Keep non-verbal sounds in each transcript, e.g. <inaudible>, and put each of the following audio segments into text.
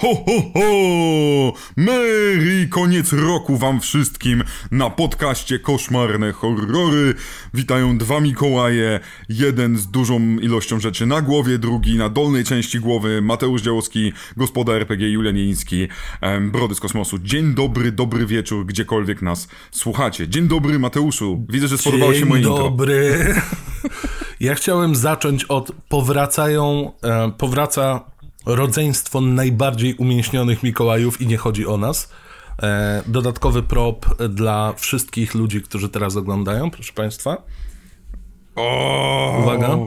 Ho, ho, ho! Merry koniec roku wam wszystkim na podcaście Koszmarne Horrory. Witają dwa Mikołaje, jeden z dużą ilością rzeczy na głowie, drugi na dolnej części głowy, Mateusz Działowski, gospoda RPG Julian Jeński, Brody z Kosmosu. Dzień dobry, dobry wieczór, gdziekolwiek nas słuchacie. Dzień dobry Mateuszu, widzę, że spodobało się moje Dzień intro. dobry. <laughs> Ja chciałem zacząć od powracają, e, powraca rodzeństwo najbardziej umięśnionych Mikołajów i nie chodzi o nas. E, dodatkowy prop dla wszystkich ludzi, którzy teraz oglądają, proszę Państwa. Uwaga.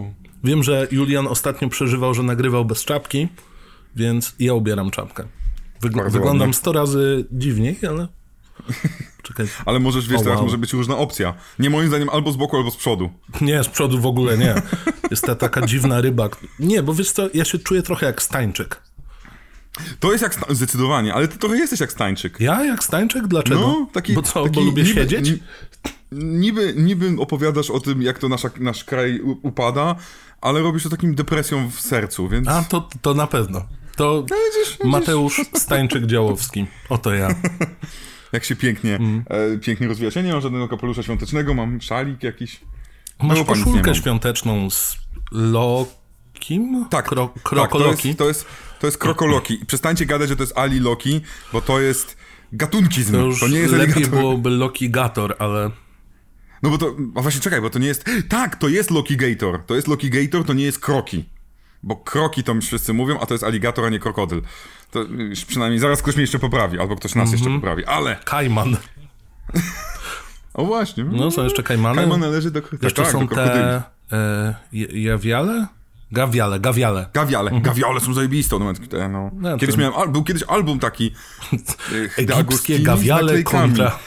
Wiem, że Julian ostatnio przeżywał, że nagrywał bez czapki, więc ja ubieram czapkę. Bardzo wyglądam ładnie. 100 razy dziwniej, ale... <laughs> Czekaj. Ale możesz, wiesz, O, teraz wow. może być różna opcja. Nie moim zdaniem albo z boku, albo z przodu. <laughs> Nie, z przodu w ogóle nie. Jest ta taka dziwna ryba. Nie, bo wiesz co, ja się czuję trochę jak Stańczyk. To jest jak, sta- zdecydowanie, ale ty trochę jesteś jak Stańczyk. Ja jak Stańczyk? Dlaczego? No, taki, bo co, taki bo lubię niby, siedzieć? ni- Niby, niby opowiadasz o tym, jak to nasza, nasz kraj u- upada, ale robisz to takim depresją w sercu, więc... A, to, to na pewno. To widzisz, widzisz. Mateusz Stańczyk-Działowski. Oto ja. <laughs> Jak się pięknie, Mm. e, pięknie rozwijasz. Ja nie mam żadnego kapelusza świątecznego, mam szalik jakiś. Masz No, koszulkę świąteczną z Lokim? Tak, Kro, tak to, krokoloki? jest, to, jest, to jest krokoloki. Przestańcie gadać, że to jest Ali Loki, bo to jest gatunkizm. To To, już nie jest lepiej aligator. byłoby Lokigator, ale... No bo to, a właśnie czekaj, bo to nie jest, tak, to jest Loki Gator, to jest Loki Gator, to nie jest kroki. Bo kroki to wszyscy mówią, a to jest aligator, a nie krokodyl. To przynajmniej zaraz ktoś mnie jeszcze poprawi, albo ktoś nas Mhm. jeszcze poprawi, ale... Kajman. <laughs> O właśnie. No, są jeszcze kajmany. Kajman należy do, Jeszcze tak, są do te... E, jawiale? Gawiale, gawiale. Gawiale, gawiale są zajebiste. No, no. Mhm. No, kiedyś miałem, al- był kiedyś album taki <laughs> e, Egipskie gawiale kontra...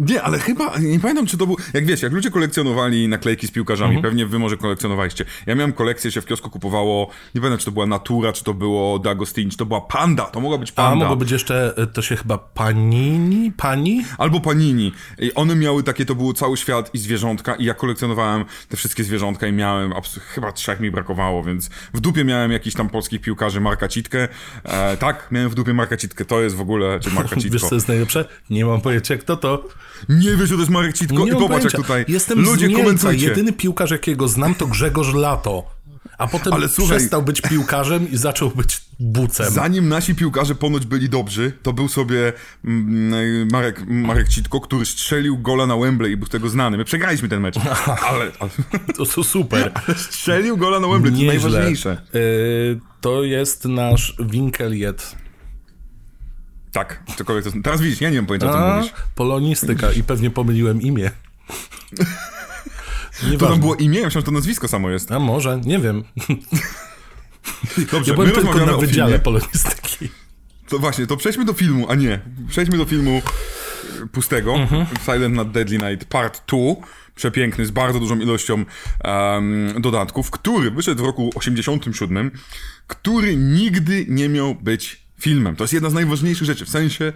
Nie, ale chyba, nie pamiętam czy to był, jak wiesz, jak ludzie kolekcjonowali naklejki z piłkarzami, Mhm. pewnie wy może kolekcjonowaliście. Ja miałem kolekcję, się w kiosku kupowało, nie pamiętam czy to była Natura, czy to było D'Agostini, czy to była Panda, to mogła być A Panda. mogło być jeszcze, e, to się chyba Panini? Pani? Albo Panini. I one miały takie, to był cały świat i zwierzątka i ja kolekcjonowałem te wszystkie zwierzątka i miałem, chyba trzech mi brakowało, więc w dupie miałem jakiś tam polskich piłkarzy Marka Citkę. E, tak, miałem w dupie Marka Citkę, to jest w ogóle, czy Marka <laughs> Wiesz Citko. co jest najlepsze? Nie mam pojęcia kto to. Nie wiesz, że to jest Marek Citko Nie i popatrz jak tutaj Jestem ludzie komentujcie. Jedyny piłkarz jakiego znam to Grzegorz Lato. A potem Ale słuchaj- przestał być piłkarzem i zaczął być bucem. Zanim nasi piłkarze ponoć byli dobrzy, to był sobie mm, Marek, Marek Citko, który strzelił gola na Wembley i był z tego znany. My przegraliśmy ten mecz, ale, <laughs> ale To, to super. <laughs> strzelił gola na Wembley, to najważniejsze. Y, to jest nasz Winkeliet. Tak, cokolwiek to Teraz widzisz, ja nie mam pojęcia o czym A, mówisz. polonistyka i pewnie pomyliłem imię. <laughs> To tam było imię, myślałem, że to nazwisko samo jest. A może, nie wiem. <laughs> Dobrze, Ja my byłem tylko rozmawiamy na wydziale polonistyki. To właśnie, to przejdźmy do filmu, a nie. Przejdźmy do filmu e, pustego. Mhm. Silent Night Deadly Night Part 2. Przepiękny, z bardzo dużą ilością em, dodatków, który wyszedł w roku 87, który nigdy nie miał być filmem. To jest jedna z najważniejszych rzeczy. W sensie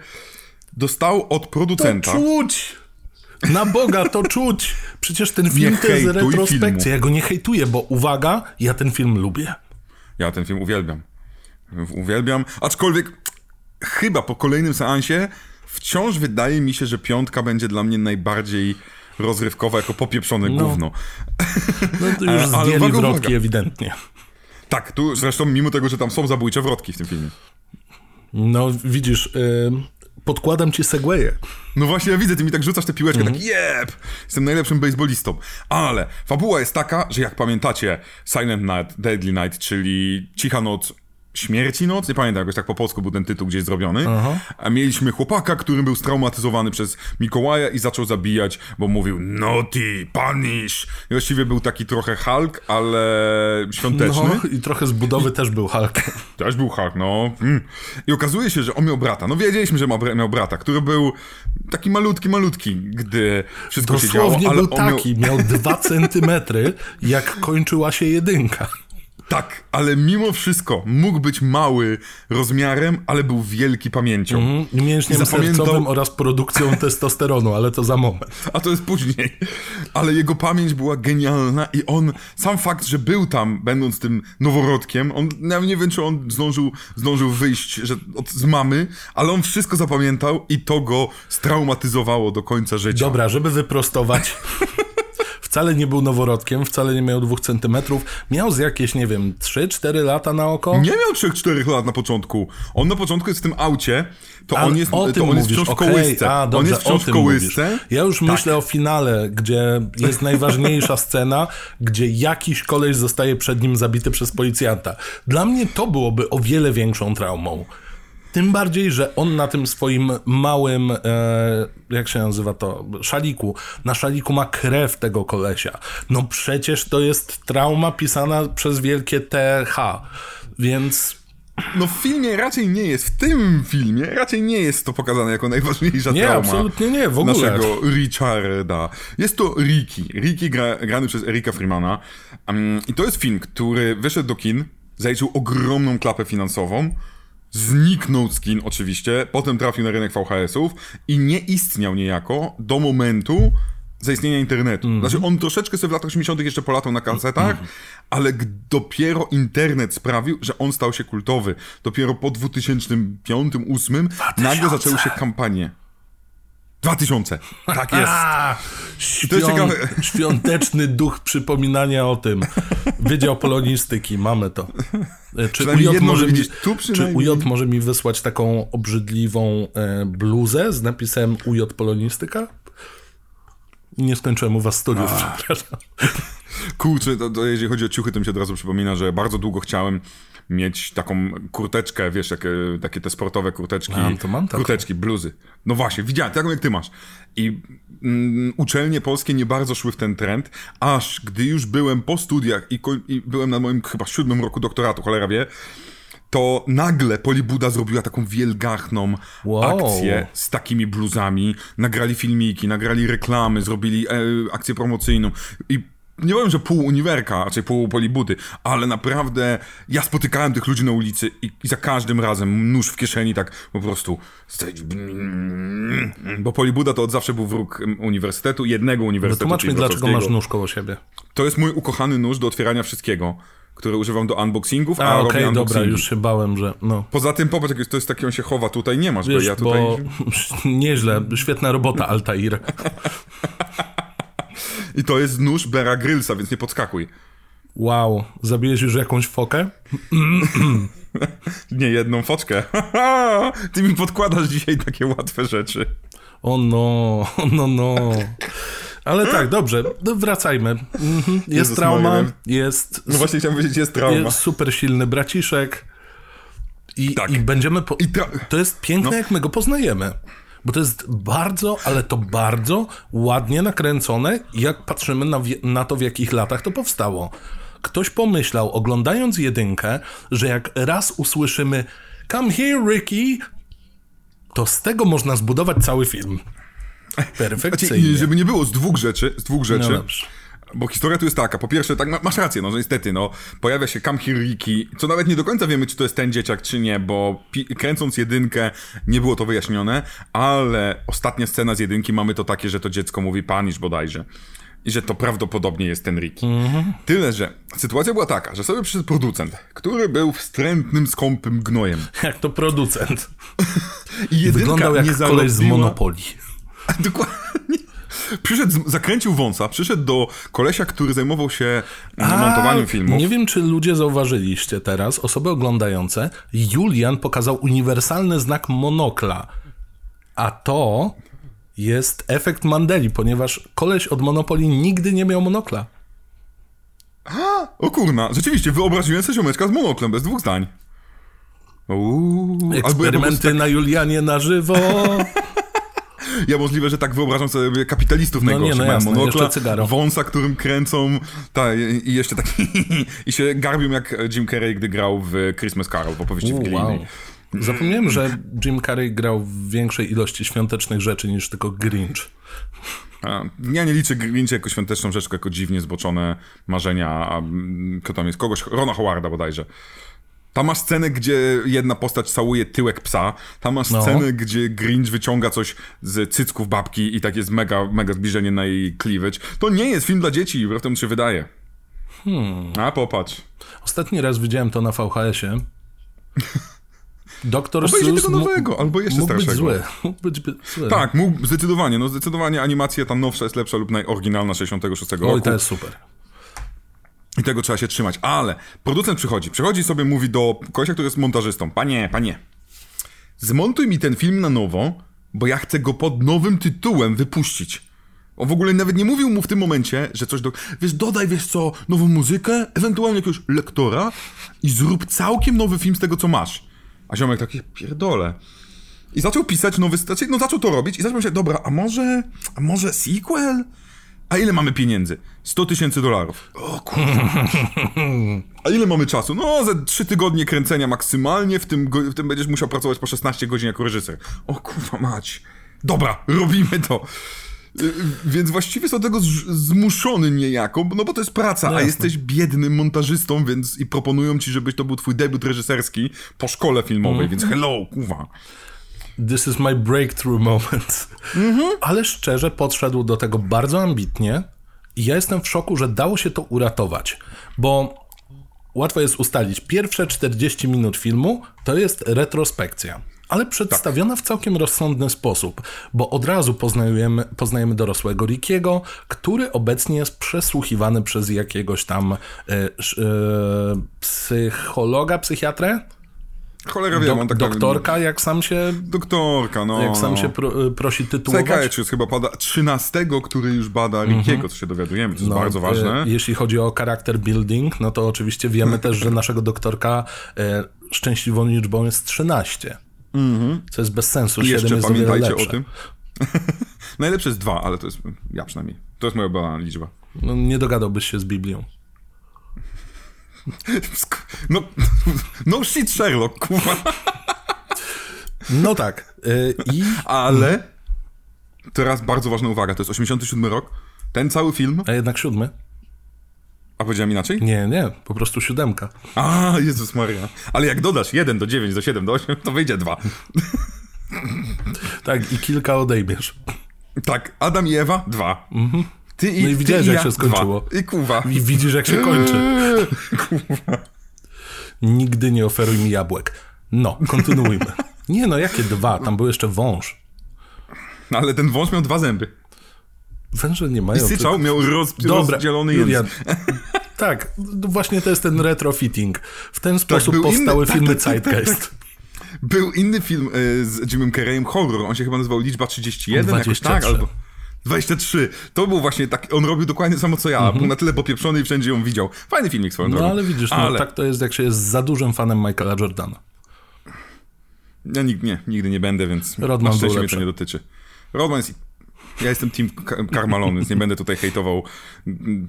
dostał od To producenta. czuć! Na Boga, to czuć! Przecież ten film Nie to jest retrospekcja. filmu. Ja go nie hejtuję, bo uwaga, ja ten film lubię. Ja ten film uwielbiam. Uwielbiam, aczkolwiek chyba po kolejnym seansie wciąż wydaje mi się, że piątka będzie dla mnie najbardziej rozrywkowa jako popieprzone gówno. No to <laughs> już zdjęli wrotki uwaga. ewidentnie. Tak, tu zresztą mimo tego, że tam są zabójcze wrotki w tym filmie. No widzisz, podkładam ci segwaye. No właśnie, ja widzę, ty mi tak rzucasz tę piłeczkę, tak jeb! Jestem najlepszym baseballistą. Ale fabuła jest taka, że jak pamiętacie Silent Night, Deadly Night, czyli Cicha Noc, Śmierci Noc, nie pamiętam, jakoś tak po polsku był ten tytuł gdzieś zrobiony. A mieliśmy chłopaka, który był straumatyzowany przez Mikołaja i zaczął zabijać, bo mówił naughty, punish. I właściwie był taki trochę Hulk, ale świąteczny. No i trochę z budowy też był Hulk. <laughs> Też był Hulk, no. Mm. I okazuje się, że on miał brata. No wiedzieliśmy, że miał brata, który był taki malutki, malutki, gdy wszystko się działo. Dosłownie był on miał- taki, miał dwa centymetry, jak kończyła się jedynka. Tak, ale mimo wszystko mógł być mały rozmiarem, ale był wielki pamięcią. Mm, mięśniem Zapamiętał- sercowym oraz produkcją <laughs> testosteronu, ale to za moment. A to jest później. Ale jego pamięć była genialna i on, sam fakt, że był tam, będąc tym noworodkiem, on, ja nie wiem, czy on zdążył, zdążył wyjść że, od, z mamy, ale on wszystko zapamiętał i to go straumatyzowało do końca życia. Dobra, żeby wyprostować. <laughs> Wcale nie był noworodkiem, wcale nie miał dwóch centymetrów. Miał z jakieś, nie wiem, 3-4 lata na oko. Nie miał 3-4 lat na początku. On na początku jest w tym aucie, to A, on jest, o to on jest wciąż w kołysce. A, on dobrze, jest wciąż o w kołysce. mówisz. Ja już myślę o finale, gdzie jest <laughs> najważniejsza scena, gdzie jakiś koleś zostaje przed nim zabity przez policjanta. Dla mnie to byłoby o wiele większą traumą. Tym bardziej, że on na tym swoim małym, e, jak się nazywa to, szaliku, na szaliku ma krew tego kolesia. No przecież to jest trauma pisana przez wielkie TH, więc No w filmie raczej nie jest, w tym filmie raczej nie jest to pokazane jako najważniejsza Nie, trauma. absolutnie nie, w ogóle. Naszego Richarda. Jest to Ricky. Ricky gra, grany przez Erika Freemana. Um, I to jest film, który wyszedł do kin, zaliczył ogromną klapę finansową, zniknął z kin oczywiście, potem trafił na rynek VHS-ów i nie istniał niejako do momentu zaistnienia internetu. Mhm. Znaczy on troszeczkę sobie w latach 80 jeszcze polatał na kasetach, ale g- dopiero internet sprawił, że on stał się kultowy. Dopiero po 2005-2008 nagle zaczęły się kampanie. 2000. Tak <laughs> jest. A, świąt, <laughs> świąteczny duch przypominania o tym. Wydział Polonistyki, mamy to. E, Czy UJ, może mi, czy. UJ może mi wysłać taką obrzydliwą e, bluzę z napisem UJ Polonistyka? Nie skończyłem u was studiów, przepraszam. Kurczę, to, to jeżeli chodzi o ciuchy, to mi się od razu przypomina, że bardzo długo chciałem mieć taką kurteczkę, wiesz, jakie, takie te sportowe kurteczki. A, to mam taką. Kurteczki, bluzy. No właśnie, widziałem, taką jak ty masz. I mm, uczelnie polskie nie bardzo szły w ten trend, aż gdy już byłem po studiach i, i byłem na moim chyba siódmym roku doktoratu, cholera wie, to nagle Polibuda zrobiła taką wielgachną Wow. akcję z takimi bluzami. Nagrali filmiki, nagrali reklamy, zrobili e, akcję promocyjną i nie powiem, że pół uniwerka, raczej pół polibudy, ale naprawdę ja spotykałem tych ludzi na ulicy i, i za każdym razem nóż w kieszeni tak po prostu bo polibuda to od zawsze był wróg uniwersytetu, jednego uniwersytetu, Wytłumacz mi, dlaczego masz nóż koło siebie. To jest mój ukochany nóż do otwierania wszystkiego, który używam do unboxingów, a, A, robię okej, dobra, unboxingi. już się bałem, że no. Poza tym, popatrz, to jest taki, on się chowa, tutaj nie masz, bo Wiesz, ja tutaj... bo <laughs> nieźle, świetna robota, Altair. <laughs> I to jest nóż Bera Grylsa, więc nie podskakuj. Wow, zabiłeś już jakąś fokę? <laughs> Nie jedną foczkę. <laughs> Ty mi podkładasz dzisiaj takie łatwe rzeczy. O no, no, no. Ale tak, dobrze, no wracajmy. Mhm. Jest Jezus trauma, Maria. jest, No właśnie chciałem powiedzieć, jest trauma. jest super silny braciszek i, Tak. i będziemy... Po... I To jest piękne, No. jak my go poznajemy. Bo to jest bardzo, ale to bardzo ładnie nakręcone, jak patrzymy na, na to, w jakich latach to powstało. Ktoś pomyślał, oglądając jedynkę, że jak raz usłyszymy Come here, Ricky, to z tego można zbudować cały film. Znaczy, Perfekcyjnie. i żeby nie było z dwóch rzeczy, z dwóch rzeczy. No. Bo historia tu jest taka, po pierwsze, tak, ma- masz rację, no że niestety, no, pojawia się Kamhiriki, co nawet nie do końca wiemy, czy to jest ten dzieciak, czy nie, bo kręcąc jedynkę nie było to wyjaśnione, ale ostatnia scena z jedynki mamy to takie, że to dziecko mówi panisz bodajże. I że to prawdopodobnie jest ten Ricky. Tyle, że sytuacja była taka, że sobie przyszedł producent, który był wstrętnym, skąpym gnojem. <laughs> Jak to producent. I jedynka Wyglądał jak nie koleś z zarobiła- Monopolii. <laughs> Dokładnie. Przyszedł, zakręcił wąsa, przyszedł do kolesia, który zajmował się mm, montowaniem filmów. Nie wiem, czy ludzie zauważyliście teraz, osoby oglądające, Julian pokazał uniwersalny znak monokla. A to jest efekt Mandeli, ponieważ koleś od Monopolii nigdy nie miał monokla. O kurna, rzeczywiście, wyobraziłem sobie ziomeczka z monoklem, bez dwóch zdań. Uuu, Eksperymenty tak, na Julianie na żywo. Ja możliwe, że tak wyobrażam sobie kapitalistów No najgorszych. nie, no jasne, monokla, wąsa, którym kręcą, ta, i i jeszcze tak <laughs> i się garbią jak Jim Carrey, gdy grał w Christmas Carol, w opowieści w U, Greeny. wow. Zapomniałem, że Jim Carrey grał w większej ilości świątecznych rzeczy niż tylko Grinch. A, Ja nie liczę Grincha jako świąteczną rzecz, jako dziwnie zboczone marzenia, a mm, kto tam jest? Kogoś, Rona Howarda bodajże. Tam masz scenę, gdzie jedna postać całuje tyłek psa. Tam masz No. scenę, gdzie Grinch wyciąga coś z cycków babki i tak jest mega, mega zbliżenie na jej cleavage. To nie jest film dla dzieci, wbrew temu się wydaje. Hmm. A popatrz. Ostatni raz widziałem to na VHS-ie. <laughs> Doktor Obejrzyj tego nowego, albo jeszcze mógł być starszego. zły. <laughs> Mógł być by- zły. Tak, mógł, zdecydowanie. No zdecydowanie animacja ta nowsza jest lepsza lub najoryginalna 66 roku. Oj, to jest super. I tego trzeba się trzymać. Ale producent przychodzi. Przychodzi sobie, mówi do kogoś, który jest montażystą. Panie, panie, zmontuj mi ten film na nowo, bo ja chcę go pod nowym tytułem wypuścić. On w ogóle nawet nie mówił mu w tym momencie, że coś do... Wiesz, dodaj, wiesz co, nową muzykę, ewentualnie jakiegoś lektora i zrób całkiem nowy film z tego, co masz. A ziomek taki, pierdolę. I zaczął pisać nowy... Znaczy, no zaczął to robić i zaczął się, dobra, a może... A może sequel? A ile mamy pieniędzy? 100 tysięcy dolarów. O kurwa. <laughs> A ile mamy czasu? No, ze 3 tygodnie kręcenia maksymalnie, w tym, w tym będziesz musiał pracować po 16 godzin jako reżyser. O kurwa mać. Dobra, <laughs> robimy to. Y, Więc właściwie do tego zmuszony niejako, no bo to jest praca, a jasne. jesteś biednym montażystą, więc i proponują ci, żebyś to był twój debiut reżyserski po szkole filmowej, więc hello, kurwa. This is my breakthrough moment. Ale szczerze podszedł do tego bardzo ambitnie i ja jestem w szoku, że dało się to uratować, bo łatwo jest ustalić, pierwsze 40 minut filmu to jest retrospekcja. Ale przedstawiona w całkiem rozsądny sposób, bo od razu poznajemy, poznajemy dorosłego Rickiego, który obecnie jest przesłuchiwany przez jakiegoś tam sz- e, psychologa, psychiatrę? Cholera wiem, Dok- on tak doktorka, jak sam się Doktorka, no. jak sam no. się pro, y, prosi tytułować. Psychiatrist chyba pada 13, który już bada Rickiego, co się dowiadujemy, to jest bardzo e, ważne. Jeśli chodzi o charakter building, no to oczywiście wiemy też, że naszego doktorka e, szczęśliwą liczbą jest 13. Co jest bez sensu. I 7 jeszcze jest pamiętajcie o tym. <laughs> Najlepsze jest dwa, ale to jest ja przynajmniej. To jest moja liczba. No, nie dogadałbyś się z Biblią. No, no shit Sherlock, kurwa. No tak. e, I Ale teraz bardzo ważna uwaga, to jest 87 rok. Ten cały film, a jednak siódmy? a powiedziałem inaczej? Nie, nie, po prostu siódemka. A, Jezus Maria. Ale jak dodasz 1 do 9, do 7, do 8, to wyjdzie 2. Tak, i kilka odejmiesz. Tak, Adam i Ewa, 2. Ty i, No i widziałeś, i jak ja, się skończyło. Dwa. I kuwa. I widzisz, jak się kończy. Nigdy nie oferuj mi jabłek. No, kontynuujmy. <laughs> Nie no, jakie dwa? Tam był jeszcze wąż. No, ale ten wąż miał dwa zęby. Węże nie I mają. syczał, miał roz, Dobra, rozdzielony Julian. <laughs> Tak, właśnie to jest ten retrofitting. W ten sposób był powstały inny- tak, filmy tak, tak, tak, Zeitgeist. Był inny film y, z Jimem Carreyem, horror, on się chyba nazywał Liczba 31, jakoś 23. tak, albo... 23. To był właśnie tak, on robił dokładnie samo co ja, był na tyle popieprzony i wszędzie ją widział. Fajny filmik swoją No drogą. ale widzisz, no, Ale tak to jest, jak się jest za dużym fanem Michaela Jordana. ja nig- nie, nigdy nie będę, więc Rodman na szczęście mnie to nie dotyczy. Rodman jest... Ja jestem team Ka- Karmalony, więc nie będę tutaj hejtował mm,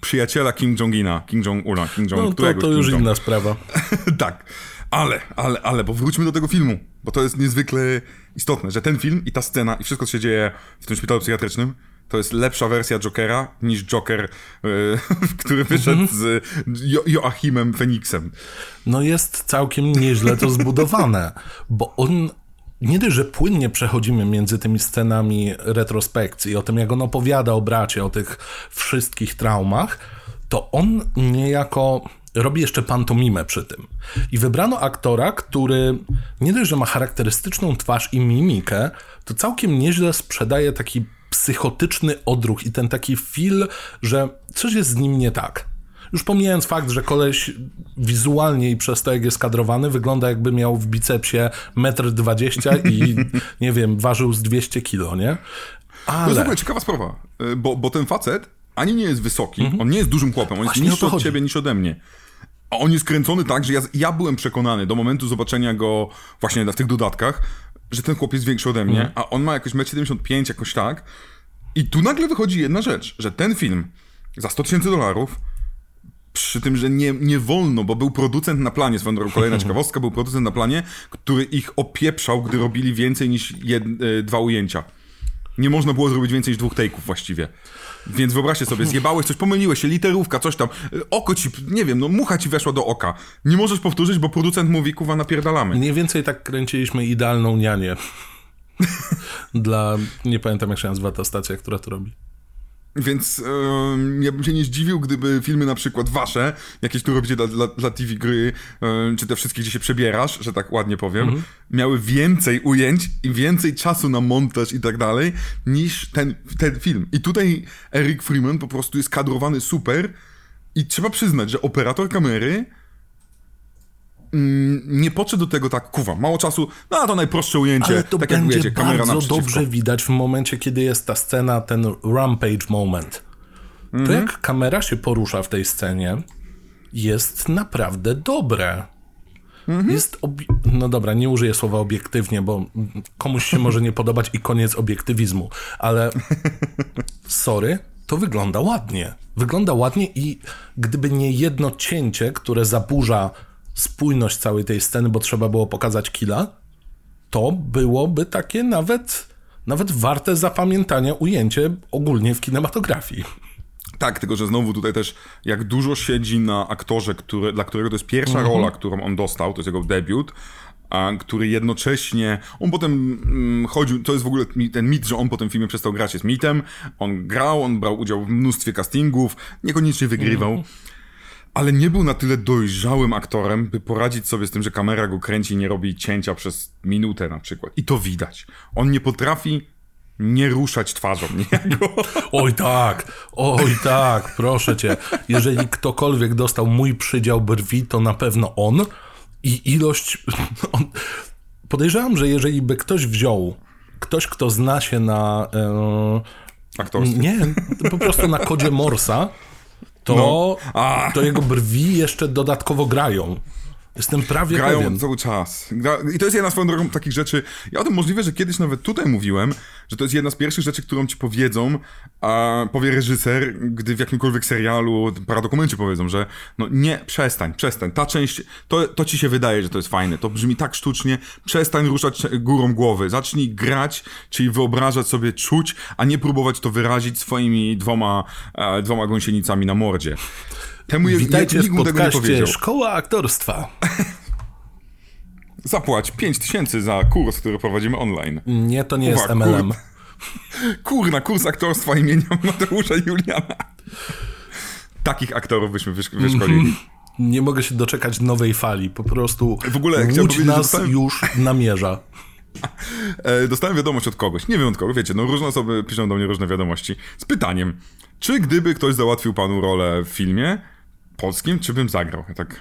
przyjaciela Kim Jong-ina, Kim Jong-una, Kim Jong, No to, to już Jong. inna sprawa. <laughs> tak, ale, ale, ale, bo wróćmy do tego filmu, bo to jest niezwykle istotne, że ten film i ta scena i wszystko, co się dzieje w tym szpitalu psychiatrycznym, to jest lepsza wersja Jokera niż Joker, <laughs> yy, który wyszedł z jo Joachimem Feniksem. No jest całkiem nieźle to zbudowane, bo on nie dość, że płynnie przechodzimy między tymi scenami retrospekcji, o tym jak on opowiada o bracie, o tych wszystkich traumach, to on niejako robi jeszcze pantomimę przy tym. I wybrano aktora, który nie dość, że ma charakterystyczną twarz i mimikę, to całkiem nieźle sprzedaje taki psychotyczny odruch i ten taki feel, że coś jest z nim nie tak. Już pomijając fakt, że koleś wizualnie i przez to, jak jest kadrowany, wygląda jakby miał w bicepsie 1,20 m i <laughs> nie wiem, ważył z 200 kilo, nie? To jest w Ale ogóle ciekawa sprawa, yy, bo, bo ten facet ani nie jest wysoki, on nie jest dużym chłopem, on Właśnie jest niższy od ciebie niż ode mnie. A on jest kręcony tak, że ja, ja byłem przekonany do momentu zobaczenia go właśnie w tych dodatkach, że ten chłop jest większy ode mnie, a on ma jakoś 1,75 m, jakoś tak. I tu nagle wychodzi jedna rzecz, że ten film za 100 tysięcy dolarów, przy tym, że nie, nie wolno, bo był producent na planie, swoją drogą kolejna <laughs> ciekawostka, był producent na planie, który ich opieprzał, gdy robili więcej niż jed, e, dwa ujęcia. Nie można było zrobić więcej niż dwóch take'ów właściwie. Więc wyobraźcie sobie, zjebałeś coś, pomyliłeś się, literówka, coś tam, oko ci, nie wiem, no mucha ci weszła do oka. Nie możesz powtórzyć, bo producent mówi, kuwa, napierdalamy. Mniej więcej tak kręciliśmy idealną nianię. <laughs> Dla, nie pamiętam jak się nazywa ta stacja, która to robi. Więc yy, ja bym się nie zdziwił, gdyby filmy na przykład wasze, jakieś tu robicie dla, dla, dla TV gry, yy, czy te wszystkie, gdzie się przebierasz, że tak ładnie powiem, mm -hmm. miały więcej ujęć i więcej czasu na montaż i tak dalej, niż ten, ten film. I tutaj Eric Freeman po prostu jest kadrowany super i trzeba przyznać, że operator kamery mm, nie podszedł do tego tak, kuwa, mało czasu, no to najprostsze ujęcie, Ale to tak będzie jak wiecie, kamera bardzo dobrze widać w momencie, kiedy jest ta scena, ten rampage moment. To Mhm. jak kamera się porusza w tej scenie, jest naprawdę dobre. Mhm. Jest no dobra, nie użyję słowa obiektywnie, bo komuś się może nie <laughs> podobać i koniec obiektywizmu, ale <laughs> sorry, to wygląda ładnie. Wygląda ładnie i gdyby nie jedno cięcie, które zaburza spójność całej tej sceny, bo trzeba było pokazać killa, to byłoby takie nawet, nawet warte zapamiętania ujęcie ogólnie w kinematografii. Tak, tylko że znowu tutaj też jak dużo siedzi na aktorze, który, dla którego to jest pierwsza Mhm. rola, którą on dostał, to jest jego debiut, a, który jednocześnie, on potem mm, chodził, to jest w ogóle ten mit, że on po tym filmie przestał grać jest mitem, on grał, on brał udział w mnóstwie castingów, niekoniecznie wygrywał, Mhm. Ale nie był na tyle dojrzałym aktorem, by poradzić sobie z tym, że kamera go kręci i nie robi cięcia przez minutę na przykład. I to widać. On nie potrafi nie ruszać twarzą niejako. <laughs> Oj tak, oj tak, proszę cię. Jeżeli ktokolwiek dostał mój przydział brwi, to na pewno on. I ilość. <laughs> On, podejrzewam, że jeżeli by ktoś wziął, ktoś, kto zna się na. E, Aktorstwo. nie, po prostu na kodzie Morsa, to, No. To jego brwi jeszcze dodatkowo grają. Jestem prawie Grają pewien. cały czas. Gra... I to jest jedna drogą takich rzeczy. Ja o tym możliwe, że kiedyś nawet tutaj mówiłem, że to jest jedna z pierwszych rzeczy, którą ci powiedzą, a powie reżyser, gdy w jakimkolwiek serialu, paradokumencie powiedzą, że no nie, przestań, przestań. Ta część, to, to ci się wydaje, że to jest fajne. To brzmi tak sztucznie. Przestań ruszać górą głowy. Zacznij grać, czyli wyobrażać sobie, czuć, a nie próbować to wyrazić swoimi dwoma, e, dwoma gąsienicami na mordzie. Temu je- Witajcie nikt w podcaście. Szkoła Aktorstwa. <laughs> Zapłać 5 tysięcy za kurs, który prowadzimy online. Nie, to nie jest MLM. kur- <laughs> Kurna, kurs aktorstwa imienia <laughs> Mateusza Juliana. Takich aktorów byśmy wysz- wyszkolili. Nie mogę się doczekać nowej fali. Po prostu W ogóle Łódź nas dostałem- już namierza. E, dostałem wiadomość od kogoś, nie wiem od kogo, wiecie, no różne osoby piszą do mnie różne wiadomości, z pytaniem, czy gdyby ktoś załatwił panu rolę w filmie polskim, czy bym zagrał? Ja tak,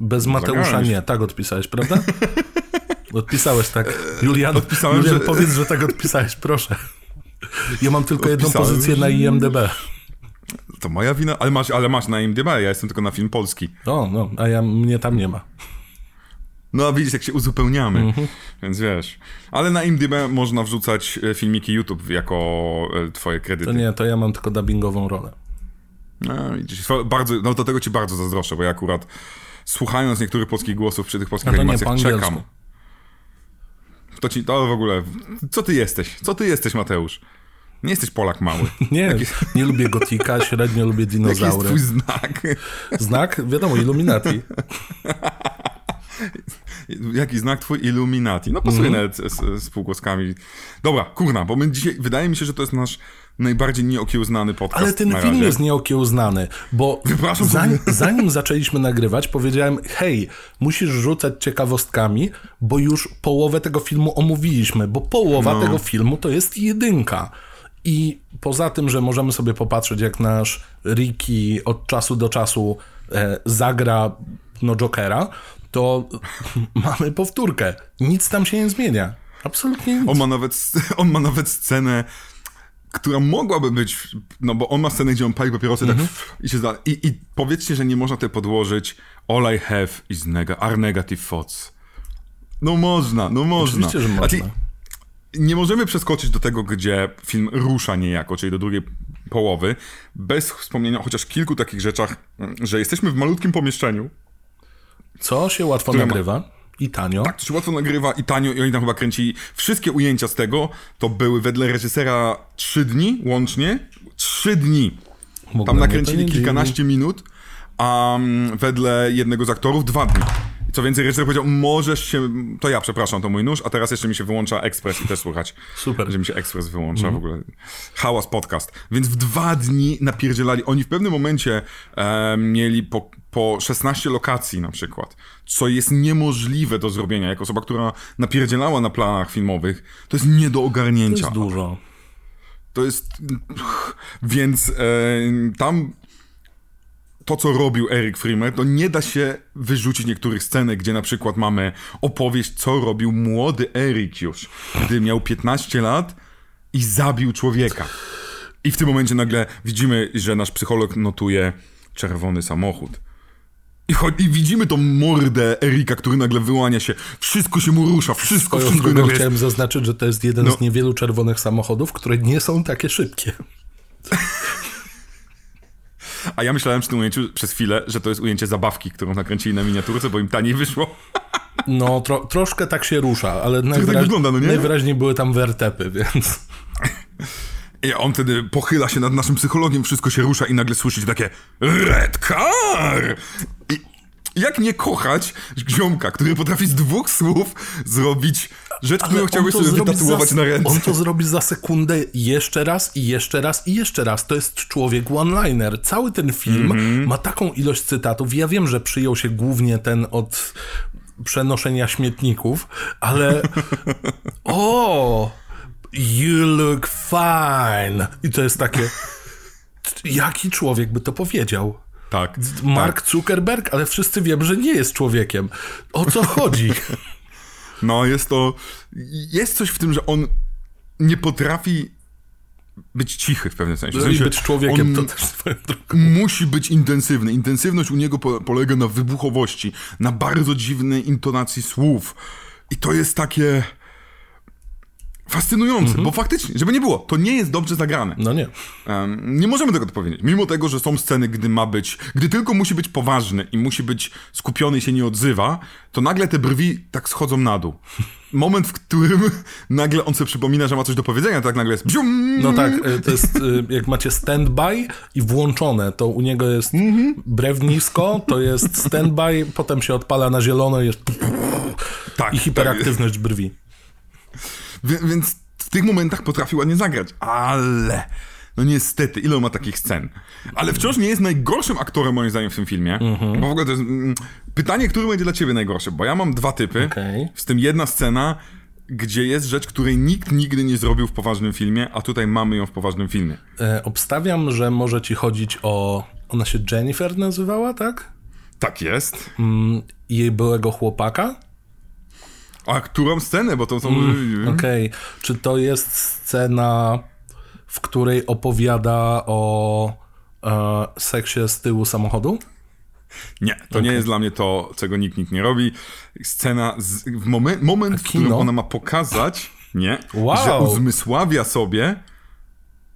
Bez Mateusza Zagrałeś. nie. Tak odpisałeś, prawda? <laughs> Odpisałeś tak. Julian, Odpisałem, Julian że- powiedz, że tak odpisałeś, proszę. Ja mam tylko jedną Odpisałem, pozycję na IMDB. to moja wina, ale masz, ale masz na IMDb, ja jestem tylko na film polski. O, no, a ja mnie tam nie ma. No a widzisz, jak się uzupełniamy, Mhm. więc wiesz. Ale na IMDb można wrzucać e, filmiki YouTube jako e, twoje kredyty. To nie, to ja mam tylko dubbingową rolę. No, widzisz, bardzo, no do tego ci bardzo zazdroszczę, bo ja akurat słuchając niektórych polskich głosów przy tych polskich nie, animacjach czekam. To ci, to w ogóle, co ty jesteś? Co ty jesteś, Mateusz? Nie jesteś Polak mały. <laughs> Nie, nie lubię gotika, średnio lubię <laughs> Jaki jest dinozaury. twój znak? <laughs> Znak? Wiadomo, Illuminati. Jaki znak twój Illuminati? No pasuje Mhm. nawet z, z półgłoskami. Dobra, kurna, bo my dzisiaj, wydaje mi się, że to jest nasz najbardziej nieokiełznany podcast Ale ten film jest nieokiełznany, bo zanim, zanim zaczęliśmy nagrywać, powiedziałem, hej, musisz rzucać ciekawostkami, bo już połowę tego filmu omówiliśmy, bo połowa No. tego filmu to jest jedynka. I poza tym, że możemy sobie popatrzeć, jak nasz Ricky od czasu do czasu e, zagra no, Jokera, to <laughs> mamy powtórkę. Nic tam się nie zmienia. Absolutnie nic. On ma nawet, on ma nawet scenę, która mogłaby być, no bo on ma scenę, gdzie on pali papierosy Mhm. tak i się zda, i, i powiedzcie, że nie można tutaj podłożyć all I have is nega, are negative thoughts. No można, no można. Oczywiście, że można. nie możemy przeskoczyć do tego, gdzie film rusza niejako, czyli do drugiej połowy, bez wspomnienia o chociaż kilku takich rzeczach, że jesteśmy w malutkim pomieszczeniu, Co się łatwo Które ma- nagrywa. I tanio. Tak, to się łatwo nagrywa i tanio i oni tam chyba kręcili. Wszystkie ujęcia z tego to były wedle reżysera trzy dni łącznie. Trzy dni. Tam nakręcili kilkanaście minut, a mm, wedle jednego z aktorów dwa dni. I co więcej, reżyser powiedział, możesz się... To ja, przepraszam, to mój nóż, a teraz jeszcze mi się wyłącza ekspres i też słychać. <laughs> Super. Że mi się ekspres wyłącza w ogóle. Hałas podcast. Więc w dwa dni napierdzielali. Oni w pewnym momencie e, mieli po, po 16 lokacji na przykład, co jest niemożliwe do zrobienia. Jako osoba, która napierdzielała na planach filmowych, to jest nie do To ogarnięcia. jest dużo. To jest. Więc e, tam to, co robił Eric Freeman, to nie da się wyrzucić niektórych scenek, gdzie na przykład mamy opowieść, co robił młody Eric już, gdy miał 15 lat i zabił człowieka. I w tym momencie nagle widzimy, że nasz psycholog notuje czerwony samochód. I, cho- I widzimy tą mordę Erika, który nagle wyłania się. Wszystko się mu rusza, wszystko, Swoją wszystko drogą chciałem zaznaczyć, że to jest jeden No. z niewielu czerwonych samochodów, które nie są takie szybkie. <laughs> A ja myślałem przy tym ujęciu przez chwilę, że to jest ujęcie zabawki, którą nakręcili na miniaturce, bo im taniej wyszło. <laughs> No, tro, troszkę tak się rusza, ale najwyraź, wygląda, no nie? najwyraźniej były tam wertepy, <laughs> więc... I on wtedy pochyla się nad naszym psychologiem, wszystko się rusza i nagle słyszycie takie Red car! I jak nie kochać ziomka, który potrafi z dwóch słów zrobić rzecz, którą chciałbyś sobie wytatuować za, na ręce. On to zrobi za sekundę jeszcze raz i jeszcze raz i jeszcze raz. To jest człowiek one-liner. Cały ten film Mhm. ma taką ilość cytatów. Ja wiem, że przyjął się głównie ten od przenoszenia śmietników, ale <laughs> o, you look fine. I to jest takie jaki człowiek by to powiedział? Tak. Mark Zuckerberg, ale wszyscy wiemy, że nie jest człowiekiem. O co chodzi? <laughs> No, jest to. Jest coś w tym, że on nie potrafi być cichy w pewnym sensie. W sensie być człowiekiem, on to też swoją drogą. musi być intensywny. Intensywność u niego po, polega na wybuchowości, na bardzo dziwnej intonacji słów. I to jest takie. Fascynujące, bo faktycznie, żeby nie było, to nie jest dobrze zagrane. No nie. Em, nie możemy tego powiedzieć. Mimo tego, że są sceny, gdy ma być, gdy tylko musi być poważny i musi być skupiony i się nie odzywa, to nagle te brwi tak schodzą na dół. Moment, w którym <laughs> nagle on sobie przypomina, że ma coś do powiedzenia, tak nagle jest bzium! No tak, y, to jest y, jak macie standby i włączone, to u niego jest brew nisko, to jest standby, potem się odpala na zielono i jest tak, i hiperaktywność brwi. Więc w tych momentach potrafi ładnie zagrać, ale no niestety, ile on ma takich scen. Ale wciąż nie jest najgorszym aktorem moim zdaniem w tym filmie. Bo w ogóle to jest mm, pytanie, który będzie dla ciebie najgorszy, bo ja mam dwa typy. Okej. Z tym jedna scena, gdzie jest rzecz, której nikt nigdy nie zrobił w poważnym filmie, a tutaj mamy ją w poważnym filmie. E, obstawiam, że może ci chodzić o... Ona się Jennifer nazywała, tak? Tak jest. Mm, jej byłego chłopaka? A którą scenę, bo to są... Okej. Czy to jest scena, w której opowiada o e, seksie z tyłu samochodu? Nie, to nie jest dla mnie to, czego nikt, nikt nie robi. Scena, z, w momen, moment, w którym ona ma pokazać, nie, Wow. że uzmysławia sobie,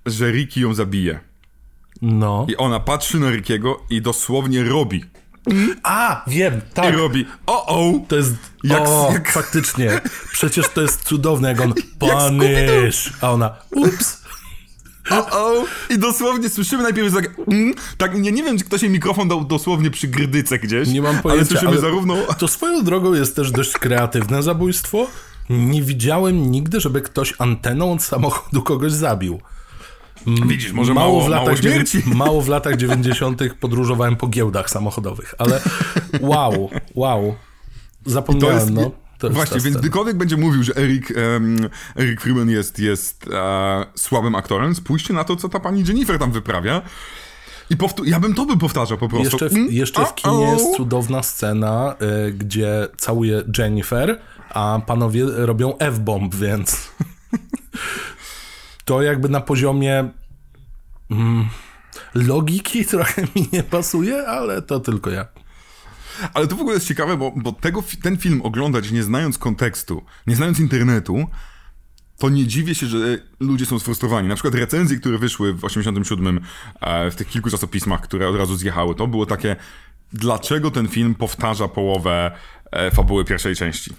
że Ricky ją zabije. No. I ona patrzy na Rickiego i dosłownie robi. A, wiem, I tak. robi o-o. To jest. Jak- o, jak- faktycznie. Przecież to jest cudowne, jak on. <laughs> Panysz! A ona. Ups! O-o. I dosłownie słyszymy najpierw tak, mm, tak nie, nie wiem, czy ktoś jej mikrofon dał dosłownie przy grdyce gdzieś. Nie mam Ale pojęcia. słyszymy ale zarówno... To swoją drogą jest też dość kreatywne zabójstwo. Nie widziałem nigdy, żeby ktoś anteną od samochodu kogoś zabił. Widzisz, może mało, mało, w latach śmierci. <laughs> mało w latach 90. podróżowałem po giełdach samochodowych, ale wow, wow. Zapomniałem, jest, no. Właśnie, więc gdykolwiek będzie mówił, że Eric, em, Eric Freeman jest, jest e, słabym aktorem, spójrzcie na to, co ta pani Jennifer tam wyprawia. I ja bym to by powtarzał po prostu. Jeszcze w, Mm, jeszcze w kinie jest cudowna scena, y, gdzie całuje Jennifer, a panowie robią F-bomb, więc <laughs> to jakby na poziomie mm, logiki trochę mi nie pasuje, ale to tylko ja. Ale to w ogóle jest ciekawe, bo, bo tego, ten film oglądać nie znając kontekstu, nie znając internetu, to nie dziwię się, że ludzie są sfrustrowani. Na przykład recenzje, które wyszły w 87 e, w tych kilku czasopismach, które od razu zjechały, to było takie, dlaczego ten film powtarza połowę e, fabuły pierwszej części.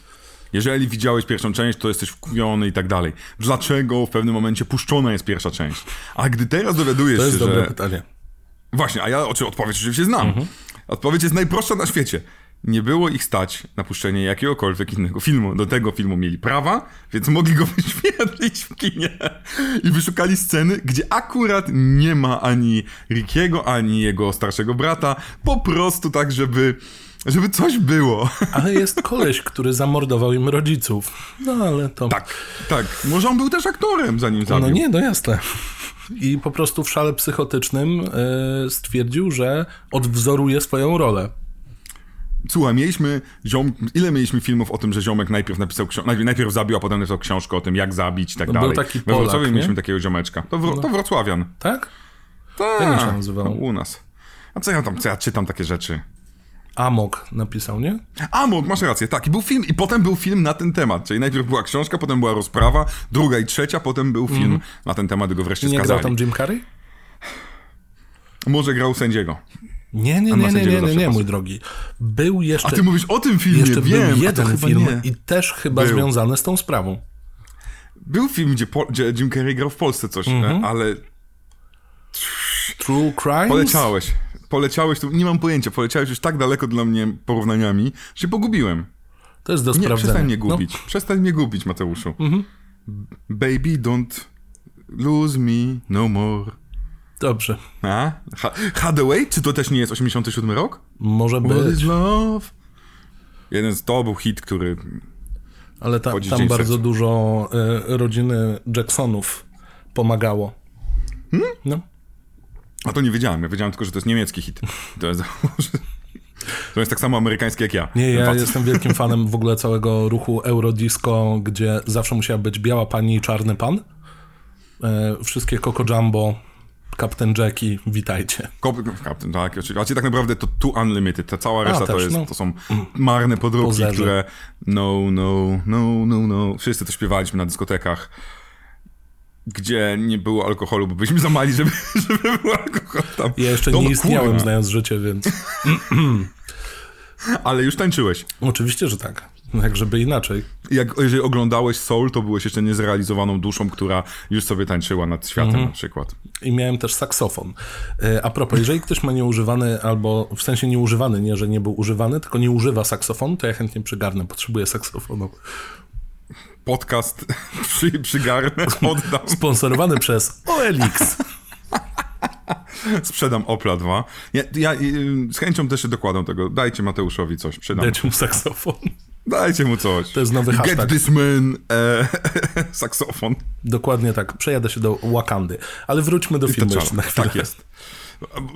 Jeżeli widziałeś pierwszą część, to jesteś wkuwiony i tak dalej. Dlaczego w pewnym momencie puszczona jest pierwsza część? A gdy teraz dowiadujesz To jest się, dobre że... pytanie. Właśnie, a ja oczy odpowiedź oczywiście znam. Mhm. Odpowiedź jest najprostsza na świecie. Nie było ich stać na puszczenie jakiegokolwiek innego filmu. Do tego filmu mieli prawa, więc mogli go <laughs> wyświetlić w kinie. I wyszukali sceny, gdzie akurat nie ma ani Rickiego, ani jego starszego brata. Po prostu tak, żeby, żeby coś było. Ale jest koleś, który zamordował im rodziców. No ale to... Tak, tak. Może on był też aktorem, zanim zabił. No nie, no jasne. I po prostu w szale psychotycznym e, stwierdził, że odwzoruje swoją rolę. Słuchaj, mieliśmy ziom... ile mieliśmy filmów o tym, że ziomek najpierw napisał książkę, najpierw, zabił, a potem napisał książkę o tym, jak zabić i tak No, był dalej. taki We Polak, Wrocławiu nie? mieliśmy takiego ziomeczka. To, wro... to Wrocławian. Tak? Tak, on się nazywał? no, u nas. A co ja tam, co ja czytam takie rzeczy? Amok napisał, nie? A, mo- masz rację, tak. I był film, i potem był film na ten temat. Czyli najpierw była książka, potem była rozprawa, druga i trzecia, potem był film na ten temat, go wreszcie. Nie skazali. grał tam Jim Carrey? Może grał sędziego. Nie, nie, nie, nie, nie, nie, nie, mój drogi. Był jeszcze, A ty mówisz o tym filmie, jeszcze wiem, był jeden film nie. i też chyba Był. związany z tą sprawą. Był film, gdzie, po... gdzie Jim Carrey grał w Polsce coś, Mhm. ale True Crimes? poleciałeś. Poleciałeś, tu nie mam pojęcia, poleciałeś już tak daleko dla mnie porównaniami, że się pogubiłem. To jest do Nie, sprawdzenia. przestań mnie No, Mhm. gubić. Przestań mnie gubić, Mateuszu. Baby, don't lose me no more. dobrze. A? Ha Hathaway? Czy to też nie jest 87 rok? Może What być, is love? Jeden z to był hit, który... ale ta, tam bardzo sercu. dużo e, rodziny Jacksonów pomagało. Hmm? No. A to nie wiedziałem, ja wiedziałem tylko, że to jest niemiecki hit. To jest, to jest tak samo amerykański jak ja. Nie, ja facet. jestem wielkim fanem w ogóle całego ruchu Eurodisco, gdzie zawsze musiała być biała pani i czarny pan. E, wszystkie Coco Jumbo, Captain Jackie, witajcie. Captain, tak, oczywiście. A tak naprawdę to Too Unlimited, ta cała reszta to, też, jest, no. to są marne podróbki, które no, no, no, no, no. Wszyscy to śpiewaliśmy na dyskotekach, gdzie nie było alkoholu, bo byliśmy za mali, żeby, <laughs> żeby był alkohol tam. Ja jeszcze To nie no, istniałem, kurwa. znając życie, więc <laughs> Ale już tańczyłeś. oczywiście, że tak. Jak żeby inaczej. Jak, jeżeli oglądałeś Soul, to byłeś jeszcze niezrealizowaną duszą, która już sobie tańczyła nad światem Mhm. na przykład. I miałem też saksofon. E, A propos, jeżeli ktoś ma nieużywany, albo w sensie nieużywany, nie, że nie był używany, tylko nie używa saksofonu, to ja chętnie przygarnę. Potrzebuję saksofonu. Podcast <laughs> przy, przygarnę, oddam, Sponsorowany przez OLX. sprzedam Opla 2. Ja, ja y, z chęcią też się dokładam tego. Dajcie Mateuszowi coś, przydam. Dajcie mu saksofon. Dajcie mu coś. To jest nowy hashtag. Get this man e, <laughs> saksofon. Dokładnie tak. Przejadę się do Wakandy. Ale wróćmy do I filmu jeszcze na chwilę. Tak jest.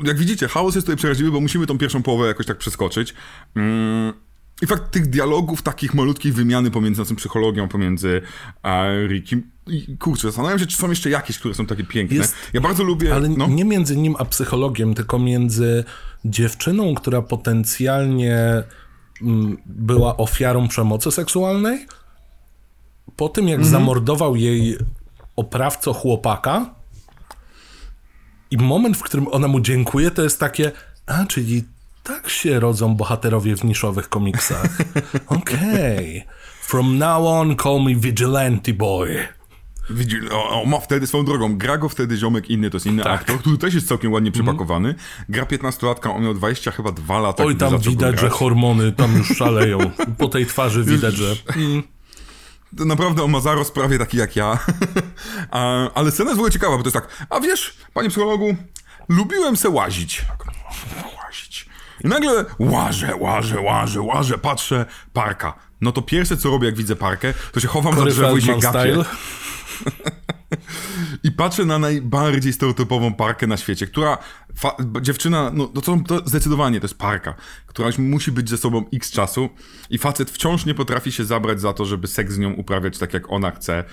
Jak widzicie, chaos jest tutaj przeraźliwy, bo musimy tą pierwszą połowę jakoś tak przeskoczyć. Mm. I fakt tych dialogów, takich malutkich wymiany pomiędzy naszą psychologią, pomiędzy a Rickiem. I kurczę, zastanawiam się, czy są jeszcze jakieś, które są takie piękne. Jest- ja bardzo lubię. Ale no, nie między nim a psychologiem, tylko między dziewczyną, która potencjalnie mm, była ofiarą przemocy seksualnej, po tym jak zamordował jej oprawco chłopaka i moment, w którym ona mu dziękuje, to jest takie, a, czyli tak się rodzą bohaterowie w niszowych komiksach. <laughs> Okej. From now on call me Vigilante Boy. Widzi, o, o, ma wtedy swoją drogą. Gra go wtedy ziomek inny, to jest inny Tak. aktor, który też jest całkiem ładnie przypakowany. Gra 15-latka, on miał 20 chyba 2 lata. Oj, tam widać, że hormony tam już szaleją. Po tej twarzy widać, że... To naprawdę on ma zarost prawie taki jak ja. <laughs> a, ale scena jest w ogóle ciekawa, bo to jest tak, a wiesz, panie psychologu, lubiłem se łazić. I nagle łażę, łażę, łażę, łażę, patrzę, parka. No to pierwsze, co robię, jak widzę parkę, to się chowam za Corey drzewo i się gapię. <laughs> I patrzę na najbardziej stereotypową parkę na świecie, która dziewczyna, no to, to zdecydowanie to jest parka, która musi być ze sobą x czasu i facet wciąż nie potrafi się zabrać za to, żeby seks z nią uprawiać tak jak ona chce,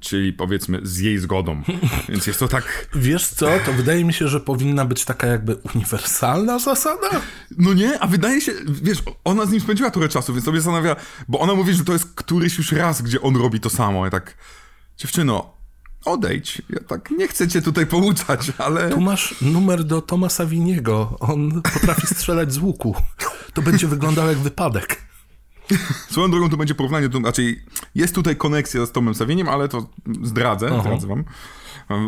czyli powiedzmy z jej zgodą. <laughs> Więc jest to tak, Wiesz co, to wydaje mi się, że powinna być taka jakby uniwersalna zasada. no nie, a wydaje się, wiesz, ona z nim spędziła trochę czasu, więc sobie zastanawia, bo ona mówi, że to jest któryś już raz, gdzie on robi to samo. Ja tak, dziewczyno, odejdź, ja tak nie chcę cię tutaj pouczać, ale... Tu masz numer do Tomasa Winiego. On potrafi strzelać z łuku. To będzie wyglądało jak wypadek. <laughs> Swoją drogą to będzie porównanie, to raczej jest tutaj koneksja z Tomem Sawieniem, ale to zdradzę, Aha. zdradzę wam.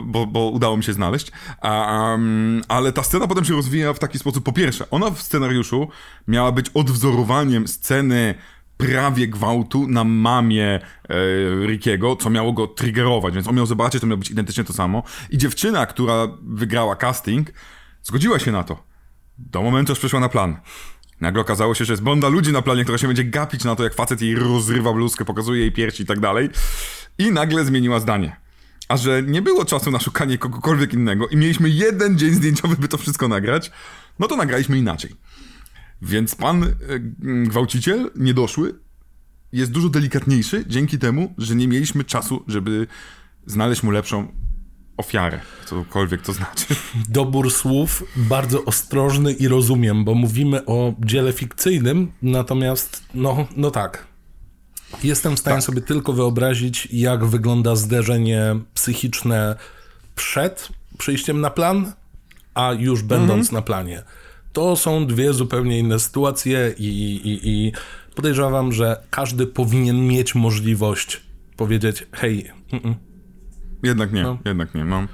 Bo, bo, udało mi się znaleźć. Um, ale ta scena potem się rozwija w taki sposób. Po pierwsze, ona w scenariuszu miała być odwzorowaniem sceny prawie gwałtu na mamie e, Rickiego, co miało go triggerować, więc on miał zobaczyć, to miało być identycznie to samo. I dziewczyna, która wygrała casting, zgodziła się na to. Do momentu, aż przeszła na plan. Nagle okazało się, że jest bonda ludzi na planie, która się będzie gapić na to, jak facet jej rozrywa bluzkę, pokazuje jej piersi i tak dalej. I nagle zmieniła zdanie. A że nie było czasu na szukanie kogokolwiek innego i mieliśmy jeden dzień zdjęciowy, by to wszystko nagrać, no to nagraliśmy inaczej. Więc pan e, gwałciciel, niedoszły, jest dużo delikatniejszy dzięki temu, że nie mieliśmy czasu, żeby znaleźć mu lepszą ofiarę, cokolwiek to znaczy. Dobór słów bardzo ostrożny i rozumiem, bo mówimy o dziele fikcyjnym, natomiast no, no tak. Jestem w stanie tak. sobie tylko wyobrazić, jak wygląda zderzenie psychiczne przed przyjściem na plan, a już będąc mhm. na planie. To są dwie zupełnie inne sytuacje i, i, i podejrzewam, że każdy powinien mieć możliwość powiedzieć, hej, mm -mm. Jednak nie, no. jednak nie, no.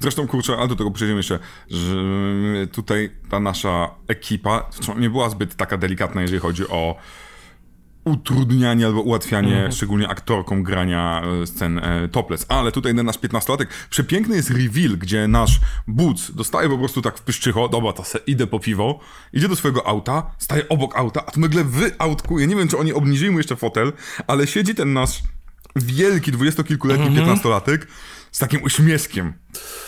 Zresztą, kurczę, a do tego przejdziemy jeszcze, że tutaj ta nasza ekipa nie była zbyt taka delikatna, jeżeli chodzi o utrudnianie albo ułatwianie mm. szczególnie aktorkom grania e, scen e, topless. Ale tutaj ten nasz 15-latek, przepiękny jest reveal, gdzie nasz Boots dostaje po prostu tak w pyszczycho, dobra, to se idę po piwo, idzie do swojego auta, staje obok auta, a tu nagle w autku, ja nie wiem, czy oni obniżyli mu jeszcze fotel, ale siedzi ten nasz wielki, dwudziestokilkuletni mm -hmm. 15-latek z takim uśmieszkiem.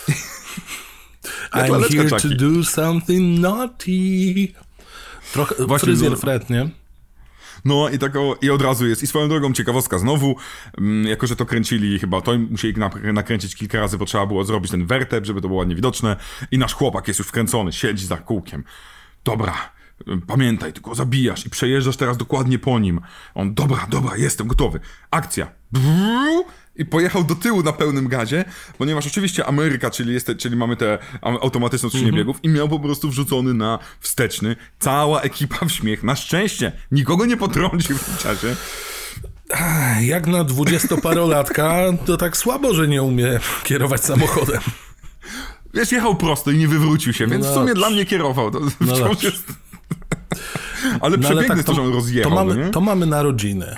<laughs> I'm here to do something naughty. Trochę Właśnie, fryzjer no, Fred, nie? No i tak i od razu jest. I swoją drogą ciekawostka znowu, mm, jako że to kręcili chyba, to musieli nakręcić kilka razy, bo trzeba było zrobić ten wertep, żeby to było ładnie widoczne. I nasz chłopak jest już wkręcony, siedzi za kółkiem. Dobra, pamiętaj, tylko zabijasz i przejeżdżasz teraz dokładnie po nim. On, dobra, dobra, jestem gotowy. Akcja i pojechał do tyłu na pełnym gazie, ponieważ oczywiście Ameryka, czyli, jest, czyli mamy skrzynie mm -hmm. biegów i miał po prostu wrzucony na wsteczny. Cała ekipa w śmiech. Na szczęście nikogo nie potrącił w tym czasie. Jak na dwudziestoparolatka, to tak słabo, że nie umie kierować samochodem. Wiesz, jechał prosto i nie wywrócił się, więc no, w sumie dla mnie kierował. To no wciąż jest... Ale no, przepiękne tak, to, że on rozjechał, to mamy, nie? to mamy narodziny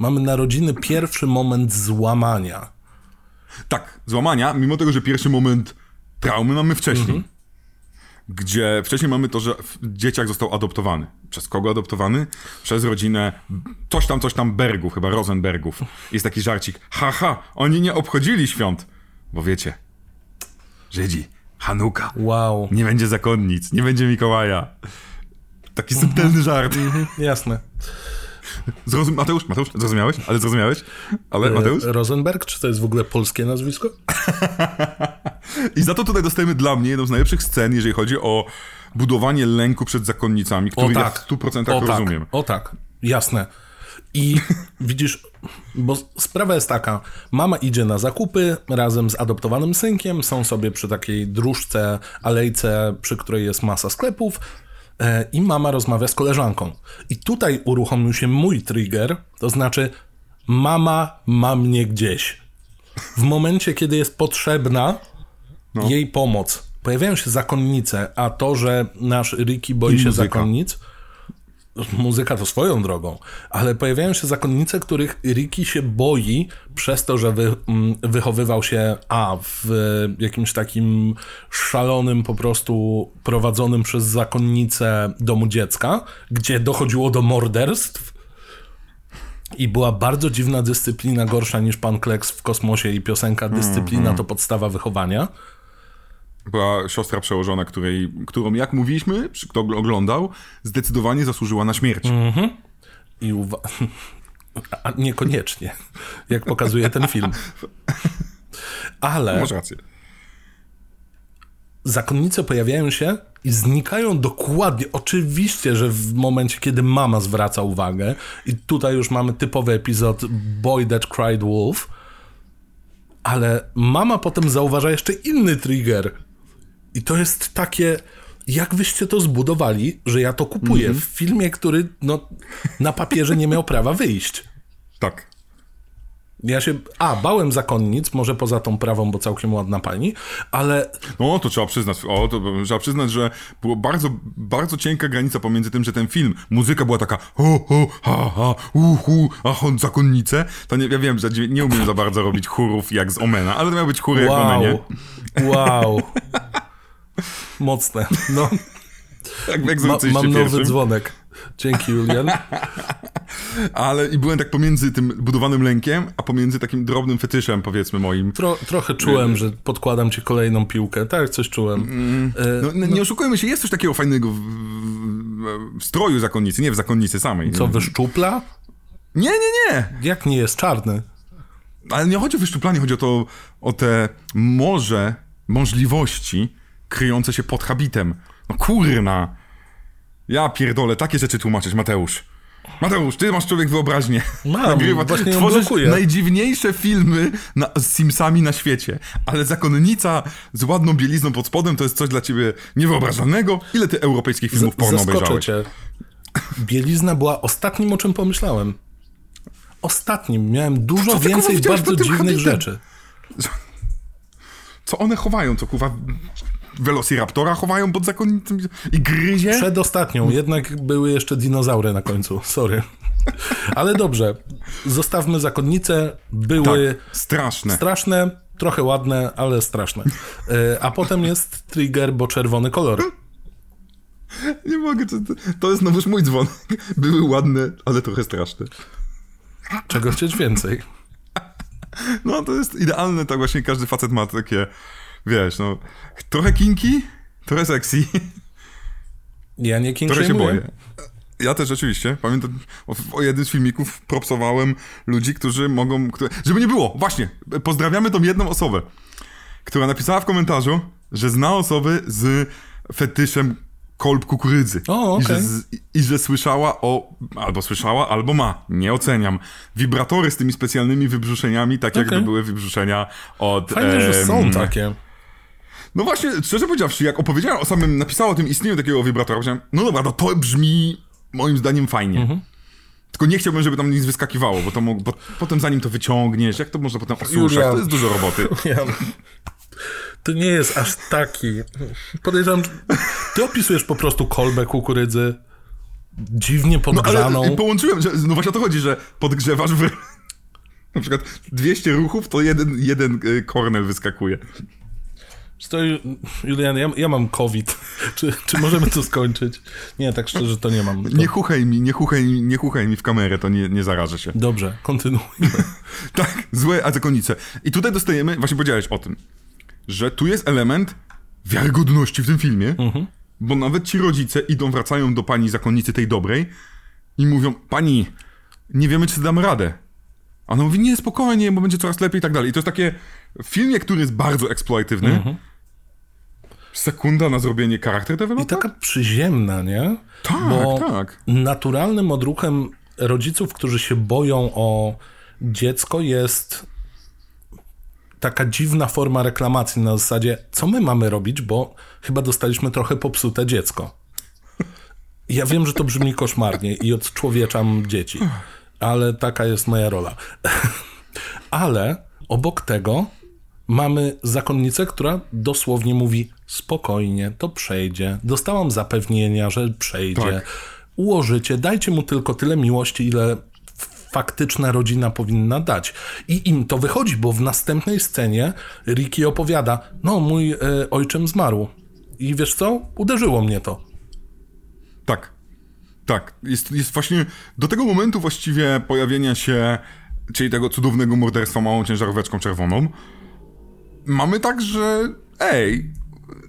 mamy narodziny pierwszy moment złamania. Tak, złamania, mimo tego, że pierwszy moment traumy mamy wcześniej. Mhm. Gdzie wcześniej mamy to, że dzieciak został adoptowany. Przez kogo adoptowany? Przez rodzinę coś tam, coś tam Bergów, chyba Rosenbergów. Jest taki żarcik. Haha, oni nie obchodzili świąt. Bo wiecie, Żydzi, Hanuka. Wow. Nie będzie zakonnic, nie będzie Mikołaja. Taki subtelny mhm. żart. Mhm, jasne. Zrozum Mateusz, Mateusz, zrozumiałeś? Ale zrozumiałeś? Ale e, Mateusz? Rosenberg, czy to jest w ogóle polskie nazwisko? <laughs> I za to tutaj dostajemy dla mnie jedną z najlepszych scen, jeżeli chodzi o budowanie lęku przed zakonnicami, który tak. ja w 100% o tak. rozumiem. O tak, jasne. I <laughs> widzisz, bo sprawa jest taka, mama idzie na zakupy razem z adoptowanym synkiem, są sobie przy takiej dróżce, alejce, przy której jest masa sklepów, i mama rozmawia z koleżanką. I tutaj uruchomił się mój trigger, to znaczy mama ma mnie gdzieś. W momencie, kiedy jest potrzebna no. jej pomoc, pojawiają się zakonnice, a to, że nasz Ricky boi się zakonnic, muzyka to swoją drogą, ale pojawiają się zakonnice, których Ricky się boi przez to, że wy, mm, wychowywał się a w jakimś takim szalonym po prostu prowadzonym przez zakonnicę domu dziecka, gdzie dochodziło do morderstw i była bardzo dziwna dyscyplina, gorsza niż pan Kleks w kosmosie i piosenka Dyscyplina -hmm. to podstawa wychowania była siostra przełożona, której, którą, jak mówiliśmy, kto oglądał, zdecydowanie zasłużyła na śmierć. Mhm. I uwa- <laughs> A niekoniecznie, jak pokazuje ten film. Ale. Masz rację. Zakonnice pojawiają się i znikają dokładnie. Oczywiście, że w momencie, kiedy mama zwraca uwagę, i tutaj już mamy typowy epizod Boy That Cried Wolf, ale mama potem zauważa jeszcze inny trigger, i to jest takie. jak wyście to zbudowali, że ja to kupuję Mhm. w filmie, który no, na papierze nie miał prawa wyjść. Tak. Ja się, a, bałem zakonnic, może poza tą prawą, bo całkiem ładna pani, ale No, to trzeba przyznać, o, to trzeba przyznać, że było bardzo, bardzo cienka granica pomiędzy tym, że ten film, muzyka była taka ho, ho, ha, ha, uhu, a hon, zakonnice, to nie, ja wiem, że nie- umiem za bardzo robić chórów jak z Omena, ale to miały być chóry jak w Omenie. wow, wow. <laughs> Mocne. No, <laughs> Jak w ma, mam nowy pierwszym. dzwonek. Dzięki, Julian. <laughs> Ale i byłem tak pomiędzy tym budowanym lękiem, a pomiędzy takim drobnym fetyszem, powiedzmy moim. Tro, trochę czułem, że podkładam ci kolejną piłkę. Tak, coś czułem. E, No, n- nie oszukujmy się, jest coś takiego fajnego w, w, w stroju zakonnicy, nie w zakonnicy samej. Co, wyszczupla? Nie, nie, nie! Jak nie jest czarny? Ale nie chodzi o wyszczuplanie, chodzi o to, o te morze możliwości kryjące się pod habitem. No kurna! Ja pierdolę, takie rzeczy tłumaczyć, Mateusz. Mateusz, ty masz człowiek wyobraźnię. Mam, <laughs> właśnie tworzysz najdziwniejsze filmy na, z Simsami na świecie, ale zakonnica z ładną bielizną pod spodem to jest coś dla ciebie niewyobrażalnego. Ile ty europejskich filmów porno Zaskoczę obejrzałeś? cię. Bielizna była ostatnim, o czym pomyślałem. Ostatnim. Miałem dużo Co więcej bardzo dziwnych habitem? rzeczy. Co one chowają? Co kurwa Velociraptora chowają pod zakonnicą i gryzie? Przedostatnią, jednak były jeszcze dinozaury na końcu. Sorry. Ale dobrze. Zostawmy zakonnice. Były Tak, straszne. straszne, trochę ładne, ale straszne. E, A potem jest trigger, bo czerwony kolor. Nie mogę, to, to jest znowuż mój dzwon. Były ładne, ale trochę straszne. Czego chcieć więcej? No to jest idealne, tak właśnie każdy facet ma takie, wiesz, no, trochę kinki, trochę sexy, Ja nie king trochę się boję. Ja też oczywiście, pamiętam, o, o jednym z filmików propsowałem ludzi, którzy mogą, które, żeby nie było, właśnie, pozdrawiamy tą jedną osobę, która napisała w komentarzu, że zna osoby z fetyszem kolb kukurydzy. O, I, że z, I że słyszała o, albo słyszała, albo ma, nie oceniam, wibratory z tymi specjalnymi wybrzuszeniami, tak jakby Okej. były wybrzuszenia od... Fajnie, że są takie. No właśnie, szczerze powiedziawszy, jak opowiedziałem o samym, napisała o tym istnieniu takiego wibratora, powiedziałem, no dobra, no to brzmi moim zdaniem fajnie. Mhm. Tylko nie chciałbym, żeby tam nic wyskakiwało, bo, to mo- bo potem zanim to wyciągniesz, jak to można potem osuszać, to jest dużo roboty. <laughs> Ja, to nie jest aż taki. Podejrzewam, ty opisujesz po prostu kolbę kukurydzy dziwnie No podgrzaną. ale połączyłem, że no właśnie o to chodzi, że podgrzewasz w... <laughs> Na przykład 200 ruchów, to jeden, jeden y, kornel wyskakuje. Stoi, Julian, ja, ja mam COVID. <laughs> Czy, czy możemy to skończyć? Nie, tak szczerze to nie mam. To... Nie chuchaj mi, nie chuchaj, mi- nie chuchaj mi w kamerę, to nie, nie zarażę się. Dobrze, kontynuujmy. <laughs> Tak, złe azakonice. I tutaj dostajemy, właśnie powiedziałeś o tym, że tu jest element wiarygodności w tym filmie, bo nawet ci rodzice idą, wracają do pani zakonnicy tej dobrej i mówią, pani, nie wiemy, czy damy radę. A ona mówi, nie, spokojnie, bo będzie coraz lepiej i tak dalej. I to jest takie, w filmie, który jest bardzo eksploatywny, sekunda na zrobienie charakter I taka przyziemna, nie? Tak, Bo tak. naturalnym odruchem rodziców, którzy się boją o dziecko, jest taka dziwna forma reklamacji na zasadzie, co my mamy robić, bo chyba dostaliśmy trochę popsute dziecko. Ja wiem, że to brzmi koszmarnie i odczłowieczam dzieci, ale taka jest moja rola. <laughs> Ale obok tego mamy zakonnicę, która dosłownie mówi spokojnie, to przejdzie. Dostałam zapewnienia, że przejdzie. Tak. Ułożycie, dajcie mu tylko tyle miłości, ile faktyczna rodzina powinna dać. I im to wychodzi, bo w następnej scenie Ricky opowiada, no mój e, ojczym zmarł. I wiesz co? Uderzyło mnie to. Tak. Tak. Jest, jest właśnie do tego momentu właściwie pojawienia się, czyli tego cudownego morderstwa małą ciężaróweczką czerwoną, mamy tak, że ej,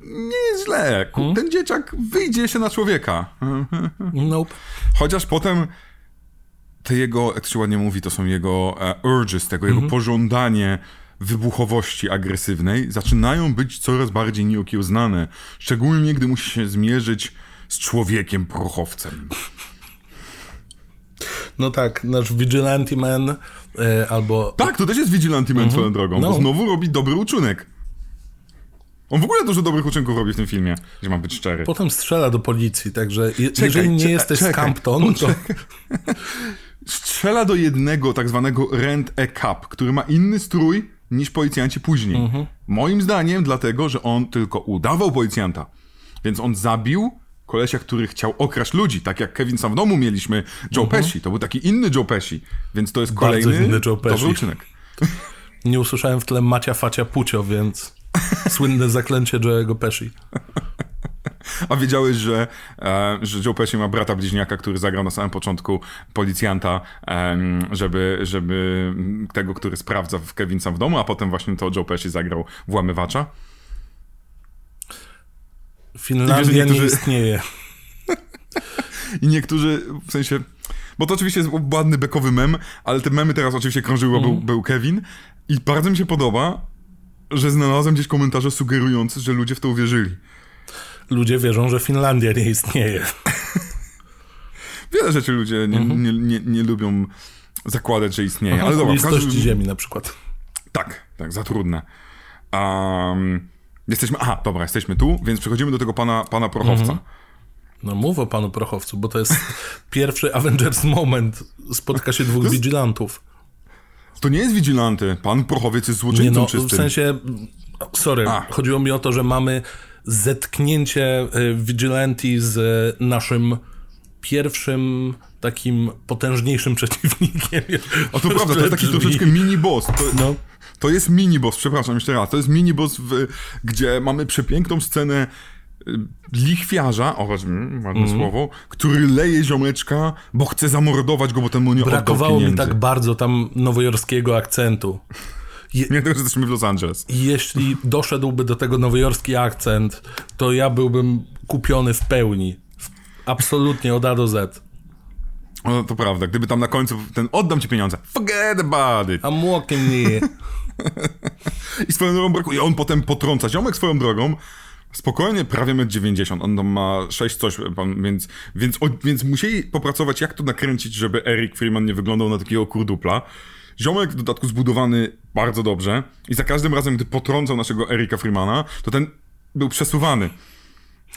nie jest źle. Ku- Ten dzieciak wyjdzie się na człowieka. Nope. Chociaż potem te jego, jak się ładnie mówi, to są jego e, urges, tego jego pożądanie wybuchowości agresywnej zaczynają być coraz bardziej nieokiełznane. Szczególnie, gdy musi się zmierzyć z człowiekiem prochowcem. No tak, nasz Vigilante Man e, albo Tak, to też jest Vigilante Man swoją drogą, No. bo znowu robi dobry uczynek. On w ogóle dużo dobrych uczynków robi w tym filmie, gdzie mam być szczery. Potem strzela do policji, także je, jeżeli nie czekaj, jesteś czekaj, Campton, to Strzela do jednego tak zwanego rent a cap, który ma inny strój niż policjanci później. Moim zdaniem dlatego, że on tylko udawał policjanta. Więc on zabił kolesia, który chciał okraść ludzi, tak jak Kevin sam w domu mieliśmy Joe Pesci. To był taki inny Joe Pesci. Więc to jest Bardzo kolejny inny Joe dobry Pesci. uczynek. <laughs> nie usłyszałem w tle Macia Facia Pucio, więc <laughs> słynne zaklęcie Joe'ego Pesci. A wiedziałeś, że, e, że Joe Pesci ma brata bliźniaka, który zagrał na samym początku policjanta, żeby, żeby tego, który sprawdza w Kevin sam w domu, a potem właśnie to Joe Pesci zagrał włamywacza. Finlandia niektórzy- nie istnieje. I niektórzy, w sensie, bo to oczywiście jest ładny bekowy mem, ale te memy teraz oczywiście krążyły, bo był, był Kevin i bardzo mi się podoba, że znalazłem gdzieś komentarze sugerujące, że ludzie w to uwierzyli. Ludzie wierzą, że Finlandia nie istnieje. Wiele rzeczy ludzie nie, nie, nie, nie lubią zakładać, że istnieje, ale dobra, Listości każdym, ziemi na przykład. Tak, tak, za trudne. Um, jesteśmy, aha, dobra, jesteśmy tu, więc przechodzimy do tego pana, pana prochowca. No mów o panu Prochowcu, bo to jest <laughs> pierwszy Avengers moment. Spotka się dwóch vigilantów. To nie jest wigilanty, pan prochowiec jest Nie złoczyńcą no, czystym. w sensie, sorry, A. chodziło mi o to, że mamy zetknięcie y, vigilanti z y, naszym pierwszym takim potężniejszym <laughs> przeciwnikiem. O to prawda, to jest taki troszeczkę mini-boss. To, No. to jest mini-boss, przepraszam jeszcze raz. To jest mini-boss, w, gdzie mamy przepiękną scenę lichwiarza, o mm, ładne Mhm. słowo, który leje ziomeczka, bo chce zamordować go, bo ten mu nie Brakowało mi tak bardzo tam nowojorskiego akcentu. Je, Nie tego, że jesteśmy w Los Angeles. jeśli doszedłby do tego nowojorski akcent, to ja byłbym kupiony w pełni. Absolutnie od A do Z. No, to prawda, gdyby tam na końcu ten oddam ci pieniądze, forget about it. I'm walking here. <laughs> I swoją drogą brakuje. On potem potrąca. Ziomek swoją drogą spokojnie prawie 1,90 m. On tam ma 6 coś, więc, więc, o, więc musieli popracować, jak to nakręcić, żeby Eric Freeman nie wyglądał na takiego kurdupla. Ziomek w dodatku zbudowany bardzo dobrze i za każdym razem, gdy potrącał naszego Erika Freemana, to ten był przesuwany.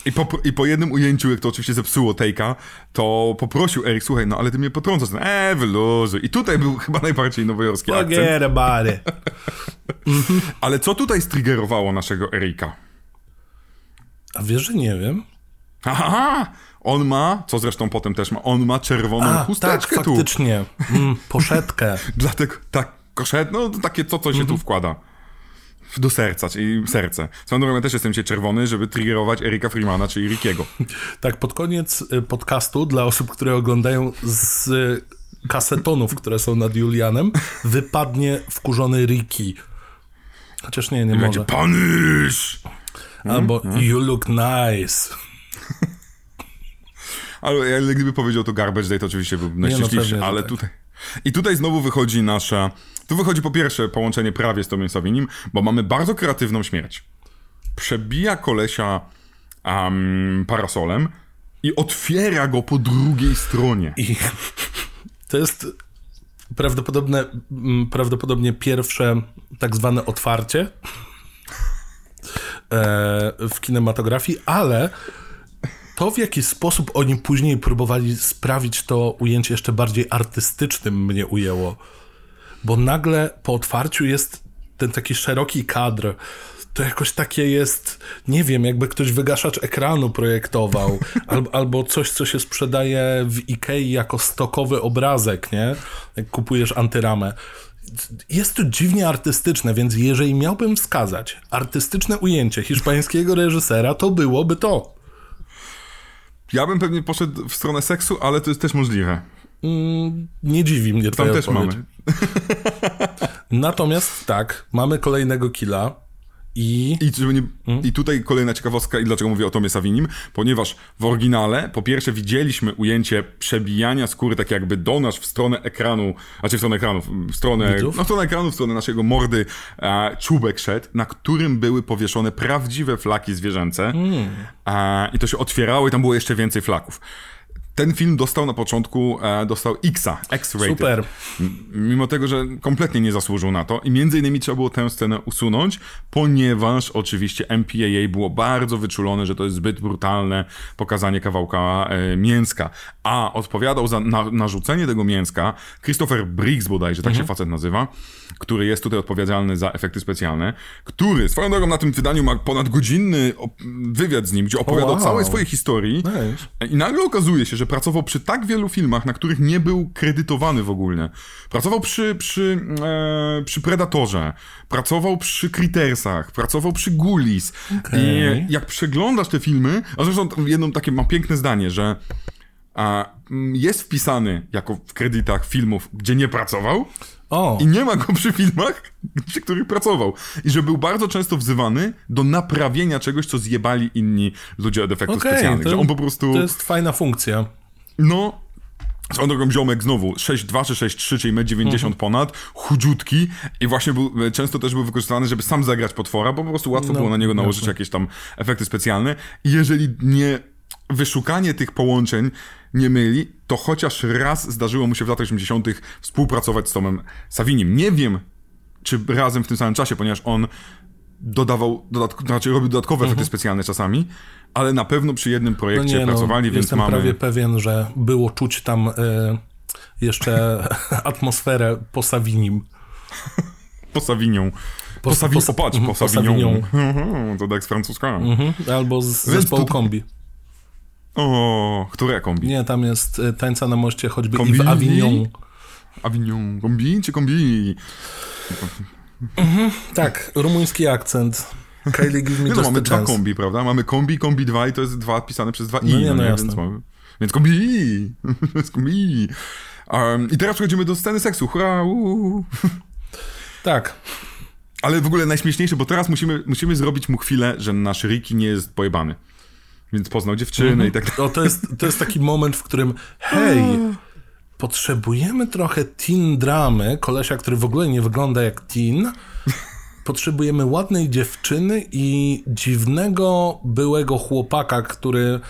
I po, I po jednym ujęciu, jak to oczywiście zepsuło Take'a, to poprosił Erik, słuchaj, no ale ty mnie potrącasz. Eee, wyluzuj. I tutaj był chyba najbardziej nowojorski akcent. Forget about it. Ale co tutaj striggerowało naszego Erika? A wiesz, że nie wiem? Aha! On ma, co zresztą potem też ma, on ma czerwoną A, tak, chusteczkę tu. faktycznie. Mm, poszetkę. <laughs> Dlatego, tak, koszet, no to takie co, co się tu wkłada. Do serca, czyli serce. Swoją drogą ja też jestem dzisiaj czerwony, żeby triggerować Erika Freemana, czyli Rickiego. <laughs> Tak, pod koniec y, podcastu, dla osób, które oglądają z y, kasetonów, które są nad Julianem, wypadnie wkurzony Ricky. Chociaż nie, nie Będzie może. punish! Albo you look nice. <laughs> Ale, ale gdyby powiedział to Garbage Day, to oczywiście byłby najszczęśliwszy, że ale tak. tutaj... I tutaj znowu wychodzi nasza... Tu wychodzi po pierwsze połączenie prawie z Tomiem Savinim, bo mamy bardzo kreatywną śmierć. Przebija kolesia um, parasolem i otwiera go po drugiej stronie. I <laughs> to jest prawdopodobne, prawdopodobnie pierwsze tak zwane otwarcie w kinematografii, ale to w jaki sposób oni później próbowali sprawić to ujęcie jeszcze bardziej artystycznym mnie ujęło. Bo nagle po otwarciu jest ten taki szeroki kadr. To jakoś takie jest, nie wiem, jakby ktoś wygaszacz ekranu projektował, <laughs> albo, albo coś, co się sprzedaje w Ikei jako stokowy obrazek, nie? Jak kupujesz antyramę. Jest to dziwnie artystyczne, więc jeżeli miałbym wskazać artystyczne ujęcie hiszpańskiego reżysera, to byłoby to. Ja bym pewnie poszedł w stronę seksu, ale to jest też możliwe. Mm, nie dziwi mnie Tam twoja też odpowiedź. mamy. <laughs> Natomiast tak, mamy kolejnego killa i... I, żeby nie, Hmm? I tutaj kolejna ciekawostka, i dlaczego mówię o Tomie Savinim, ponieważ w oryginale po pierwsze widzieliśmy ujęcie przebijania skóry tak jakby do nas w stronę ekranu, znaczy w stronę ekranu, w stronę, Widzów? no w stronę ekranu, w stronę naszego mordy e, czubek szedł, na którym były powieszone prawdziwe flaki zwierzęce Hmm. e, i to się otwierało i tam było jeszcze więcej flaków. Ten film dostał na początku, e, dostał Xa, X-rated. Super. Mimo tego, że kompletnie nie zasłużył na to i między innymi trzeba było tę scenę usunąć, ponieważ oczywiście MPAA było bardzo wyczulone, że to jest zbyt brutalne pokazanie kawałka e, mięska. A odpowiadał za na, narzucenie tego mięska Christopher Briggs bodajże, tak Mhm. się facet nazywa, który jest tutaj odpowiedzialny za efekty specjalne, który swoją drogą na tym wydaniu ma ponad godzinny wywiad z nim, gdzie opowiada o wow. całej swojej historii. Nice. I nagle okazuje się, że pracował przy tak wielu filmach, na których nie był kredytowany w ogóle. Pracował przy, przy, e, przy Predatorze, pracował przy Crittersach, pracował przy Ghoulies. I jak przeglądasz te filmy, a zresztą jedno takie ma piękne zdanie, że a, mm, jest wpisany jako w kredytach filmów, gdzie nie pracował, O, i nie ma go przy filmach, przy których pracował. I że był bardzo często wzywany do naprawienia czegoś, co zjebali inni ludzie od efektów okej, specjalnych. to, Że on po prostu. to jest fajna funkcja. No. Swoją drogą ziomek znowu 6'2 czy 6'3, czyli 1,90 Mhm. m ponad, chudziutki i właśnie był, często też był wykorzystany, żeby sam zagrać potwora, bo po prostu łatwo No, było na niego nałożyć jasne. jakieś tam efekty specjalne. I jeżeli nie wyszukanie tych połączeń nie myli, to chociaż raz zdarzyło mu się w latach 80. współpracować z Tomem Savinim. Nie wiem, czy razem w tym samym czasie, ponieważ on dodawał, dodatk- znaczy robił dodatkowe efekty specjalne czasami, ale na pewno przy jednym Mhm. No projekcie nie, no, pracowali, więc jestem mamy... prawie pewien, że było czuć tam e, jeszcze <laughs> atmosferę po Savinim. Po Savignon. Po, Po- Savignon, po- mhm, po po Savignon. to tak z francuska. Mhm. Albo z zespołu kombi. O, które kombi? Nie, tam jest e, tańca na moście choćby Kombi? i w Avignon. Avignon. Kombi czy kombi? Tak, rumuński akcent. Kylie give me no, just mamy dwa chance. kombi, prawda? Mamy kombi, kombi 2 i to jest dwa pisane przez dwa i. No nie, no jasne. Więc, mamy, więc kombi! <laughs> Więc kombi! Um, I teraz przechodzimy do sceny seksu. Hurra! Tak, Ale w ogóle najśmieszniejsze, bo teraz musimy, musimy zrobić mu chwilę, że nasz Ricky nie jest pojebany. Więc poznał dziewczynę Mhm. i tak dalej. o, to, jest, to jest taki moment, w którym hej, potrzebujemy trochę teen dramy, kolesia, który w ogóle nie wygląda jak teen. Potrzebujemy ładnej dziewczyny i dziwnego byłego chłopaka, który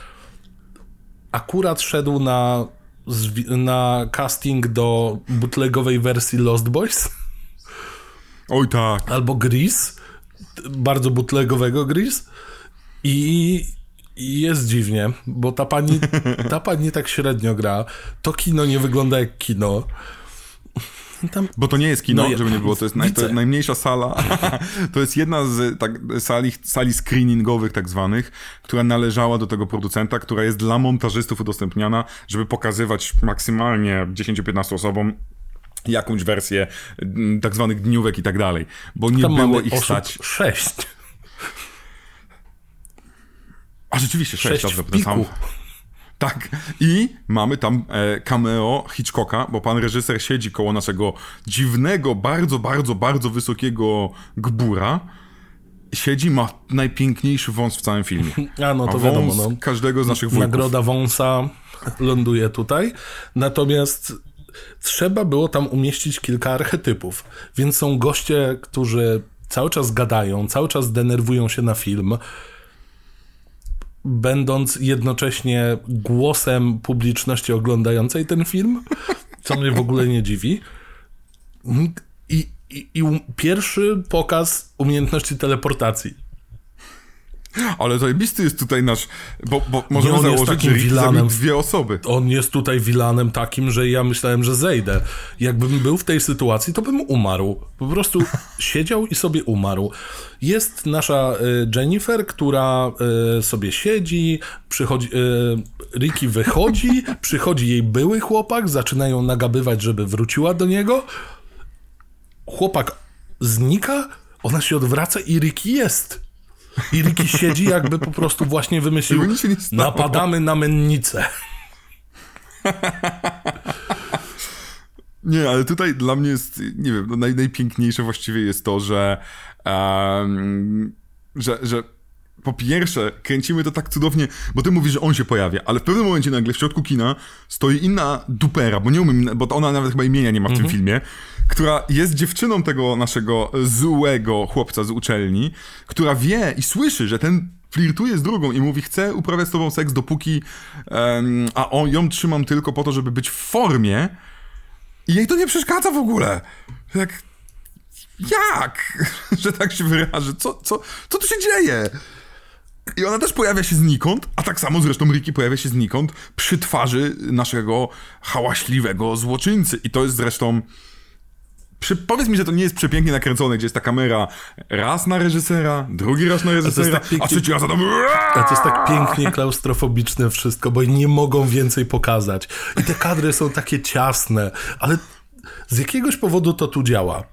akurat szedł na, na casting do bootlegowej wersji Lost Boys Oj tak. albo Gris, bardzo bootlegowego Gris i i jest dziwnie, bo ta pani, <laughs> ta pani tak średnio gra. To kino nie wygląda jak kino. Tam, Bo to nie jest kino, No żeby nie było, to jest, naj, to jest najmniejsza sala. <laughs> to jest jedna z tak, sali, sali screeningowych tak zwanych, która należała do tego producenta, która jest dla montażystów udostępniana, żeby pokazywać maksymalnie 10-15 osobom jakąś wersję tak zwanych dniówek i tak dalej. Bo nie tam było ich osób stać. sześć. A rzeczywiście, sześć, Sześć dobrze, w to sam. <laughs> Tak. I mamy tam e, cameo Hitchcocka, bo pan reżyser siedzi koło naszego dziwnego, bardzo, bardzo, bardzo wysokiego gbura. Siedzi, ma najpiękniejszy wąs w całym filmie. <laughs> A no to wiadomo, wąs no. każdego z naszych wujków. Nagroda wąsa ląduje tutaj. Natomiast trzeba było tam umieścić kilka archetypów. Więc są goście, którzy cały czas gadają, cały czas denerwują się na film, będąc jednocześnie głosem publiczności oglądającej ten film, co mnie w ogóle nie dziwi. I, i, i pierwszy pokaz umiejętności teleportacji. Ale zajebisty jest tutaj nasz... Bo, bo możemy on jest założyć, takim że zabił dwie osoby. on jest tutaj wilanem takim, że ja myślałem, że zejdę. Jakbym był w tej sytuacji, to bym umarł. Po prostu <laughs> siedział i sobie umarł. Jest nasza y, Jennifer, która y, sobie siedzi, przychodzi, y, Ricky wychodzi, <laughs> przychodzi jej były chłopak, zaczynają nagabywać, żeby wróciła do niego. Chłopak znika, ona się odwraca i Ricky jest. I Ricky siedzi, jakby po prostu właśnie wymyślił, napadamy na mennicę. Nie, ale tutaj dla mnie jest, nie wiem, no naj, najpiękniejsze właściwie jest to, że, em, że, że po pierwsze kręcimy to tak cudownie, bo ty mówisz, że on się pojawia, ale w pewnym momencie nagle w środku kina stoi inna dupera, bo nie umiem, bo ona nawet chyba imienia nie ma w tym filmie, która jest dziewczyną tego naszego złego chłopca z uczelni, która wie i słyszy, że ten flirtuje z drugą i mówi, chcę uprawiać z tobą seks dopóki, em, a on, ją trzymam tylko po to, żeby być w formie i jej to nie przeszkadza w ogóle. Jak, jak? <laughs> Że tak się wyrażę. Co, co, co tu się dzieje? I ona też pojawia się znikąd, a tak samo zresztą Ricky pojawia się znikąd przy twarzy naszego hałaśliwego złoczyńcy. I to jest zresztą... Przy, powiedz mi, że to nie jest przepięknie nakręcone, gdzie jest ta kamera raz na reżysera, drugi raz na reżysera, a, tak pięknie- trzeci raz na to... A to jest tak pięknie klaustrofobiczne wszystko, bo nie mogą więcej pokazać. I te kadry są takie ciasne, ale z jakiegoś powodu to tu działa.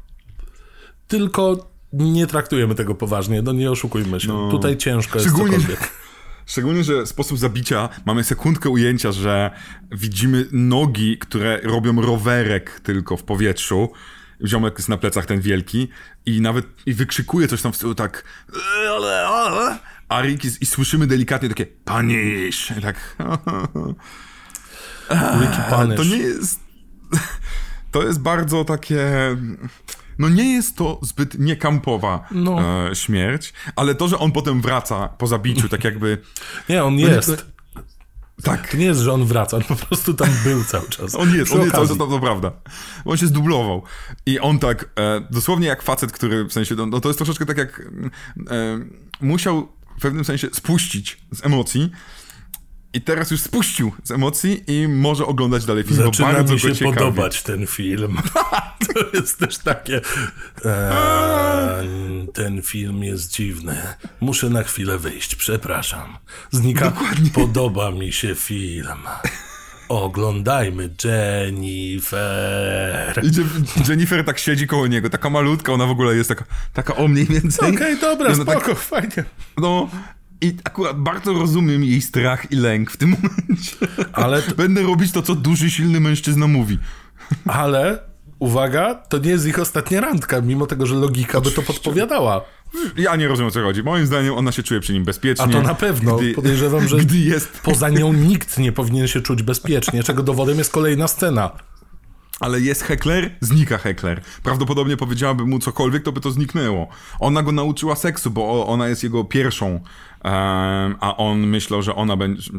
Tylko nie traktujemy tego poważnie, no nie oszukujmy się. Tutaj ciężko jest Szczególnie, cokolwiek. <laughs> szczególnie, że sposób zabicia, mamy sekundkę ujęcia, że widzimy nogi, które robią rowerek tylko w powietrzu. Ziomek jest na plecach ten wielki i nawet i wykrzykuje coś tam w stylu tak a Rick i słyszymy delikatnie takie panisz. Tak <laughs> Ricky Punish. to nie jest <laughs> to jest bardzo takie no nie jest to zbyt niekampowa No. e, śmierć, ale to, że on potem wraca po zabiciu, tak jakby <laughs> Nie, on nie, jest. tak, To nie jest, że on wraca, on po prostu tam był cały czas. On jest, Przy on jest, to, okazji. to, to prawda. On się zdublował. I on tak, e, dosłownie jak facet, który w sensie, no, no to jest troszeczkę tak jak e, musiał w pewnym sensie spuścić z emocji. I teraz już spuścił z emocji i może oglądać dalej film, Zaczyna bardzo mi się ciekawi. podobać ten film. <laughs> to jest też takie. Eee, ten film jest dziwny. Muszę na chwilę wyjść, przepraszam. Znika. Podoba mi się film. Oglądajmy Jennifer. I Je- Jennifer tak siedzi koło niego, taka malutka, ona w ogóle jest taka, taka o mniej więcej. Okej, dobra, I ona tak- spoko, fajnie. No, i akurat bardzo rozumiem jej strach i lęk w tym <laughs> momencie. Ale to- Będę robić to, co duży, silny mężczyzna mówi. Ale, uwaga, to nie jest ich ostatnia randka, mimo tego, że logika by to podpowiadała. Ja nie rozumiem, o co chodzi. Moim zdaniem ona się czuje przy nim bezpiecznie. A to na pewno. Podejrzewam, że <laughs> Gdy jest... poza nią nikt nie powinien się czuć bezpiecznie, czego dowodem jest kolejna scena. Ale jest hekler, znika hekler. Prawdopodobnie powiedziałaby mu cokolwiek, to by to zniknęło. Ona go nauczyła seksu, bo ona jest jego pierwszą. a on myślał, że ona będzie...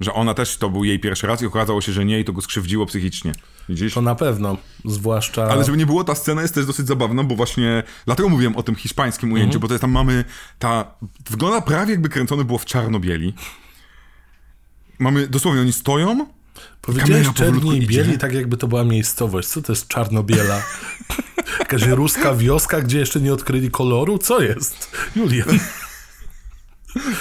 Że ona też to był jej pierwszy raz i okazało się, że nie i to go skrzywdziło psychicznie. Widzisz? To na pewno. Zwłaszcza. Ale żeby nie było, ta scena jest też dosyć zabawna, bo właśnie dlatego mówiłem o tym hiszpańskim ujęciu, bo to jest tam mamy ta... Wygląda prawie jakby kręcone było w czarno-bieli. Mamy, dosłownie, oni stoją, Powiedziałeś czerni i bieli, tak jakby to była miejscowość. Co to jest czarno-biela? <laughs> Jakaś ruska wioska, gdzie jeszcze nie odkryli koloru? Co jest? Julian.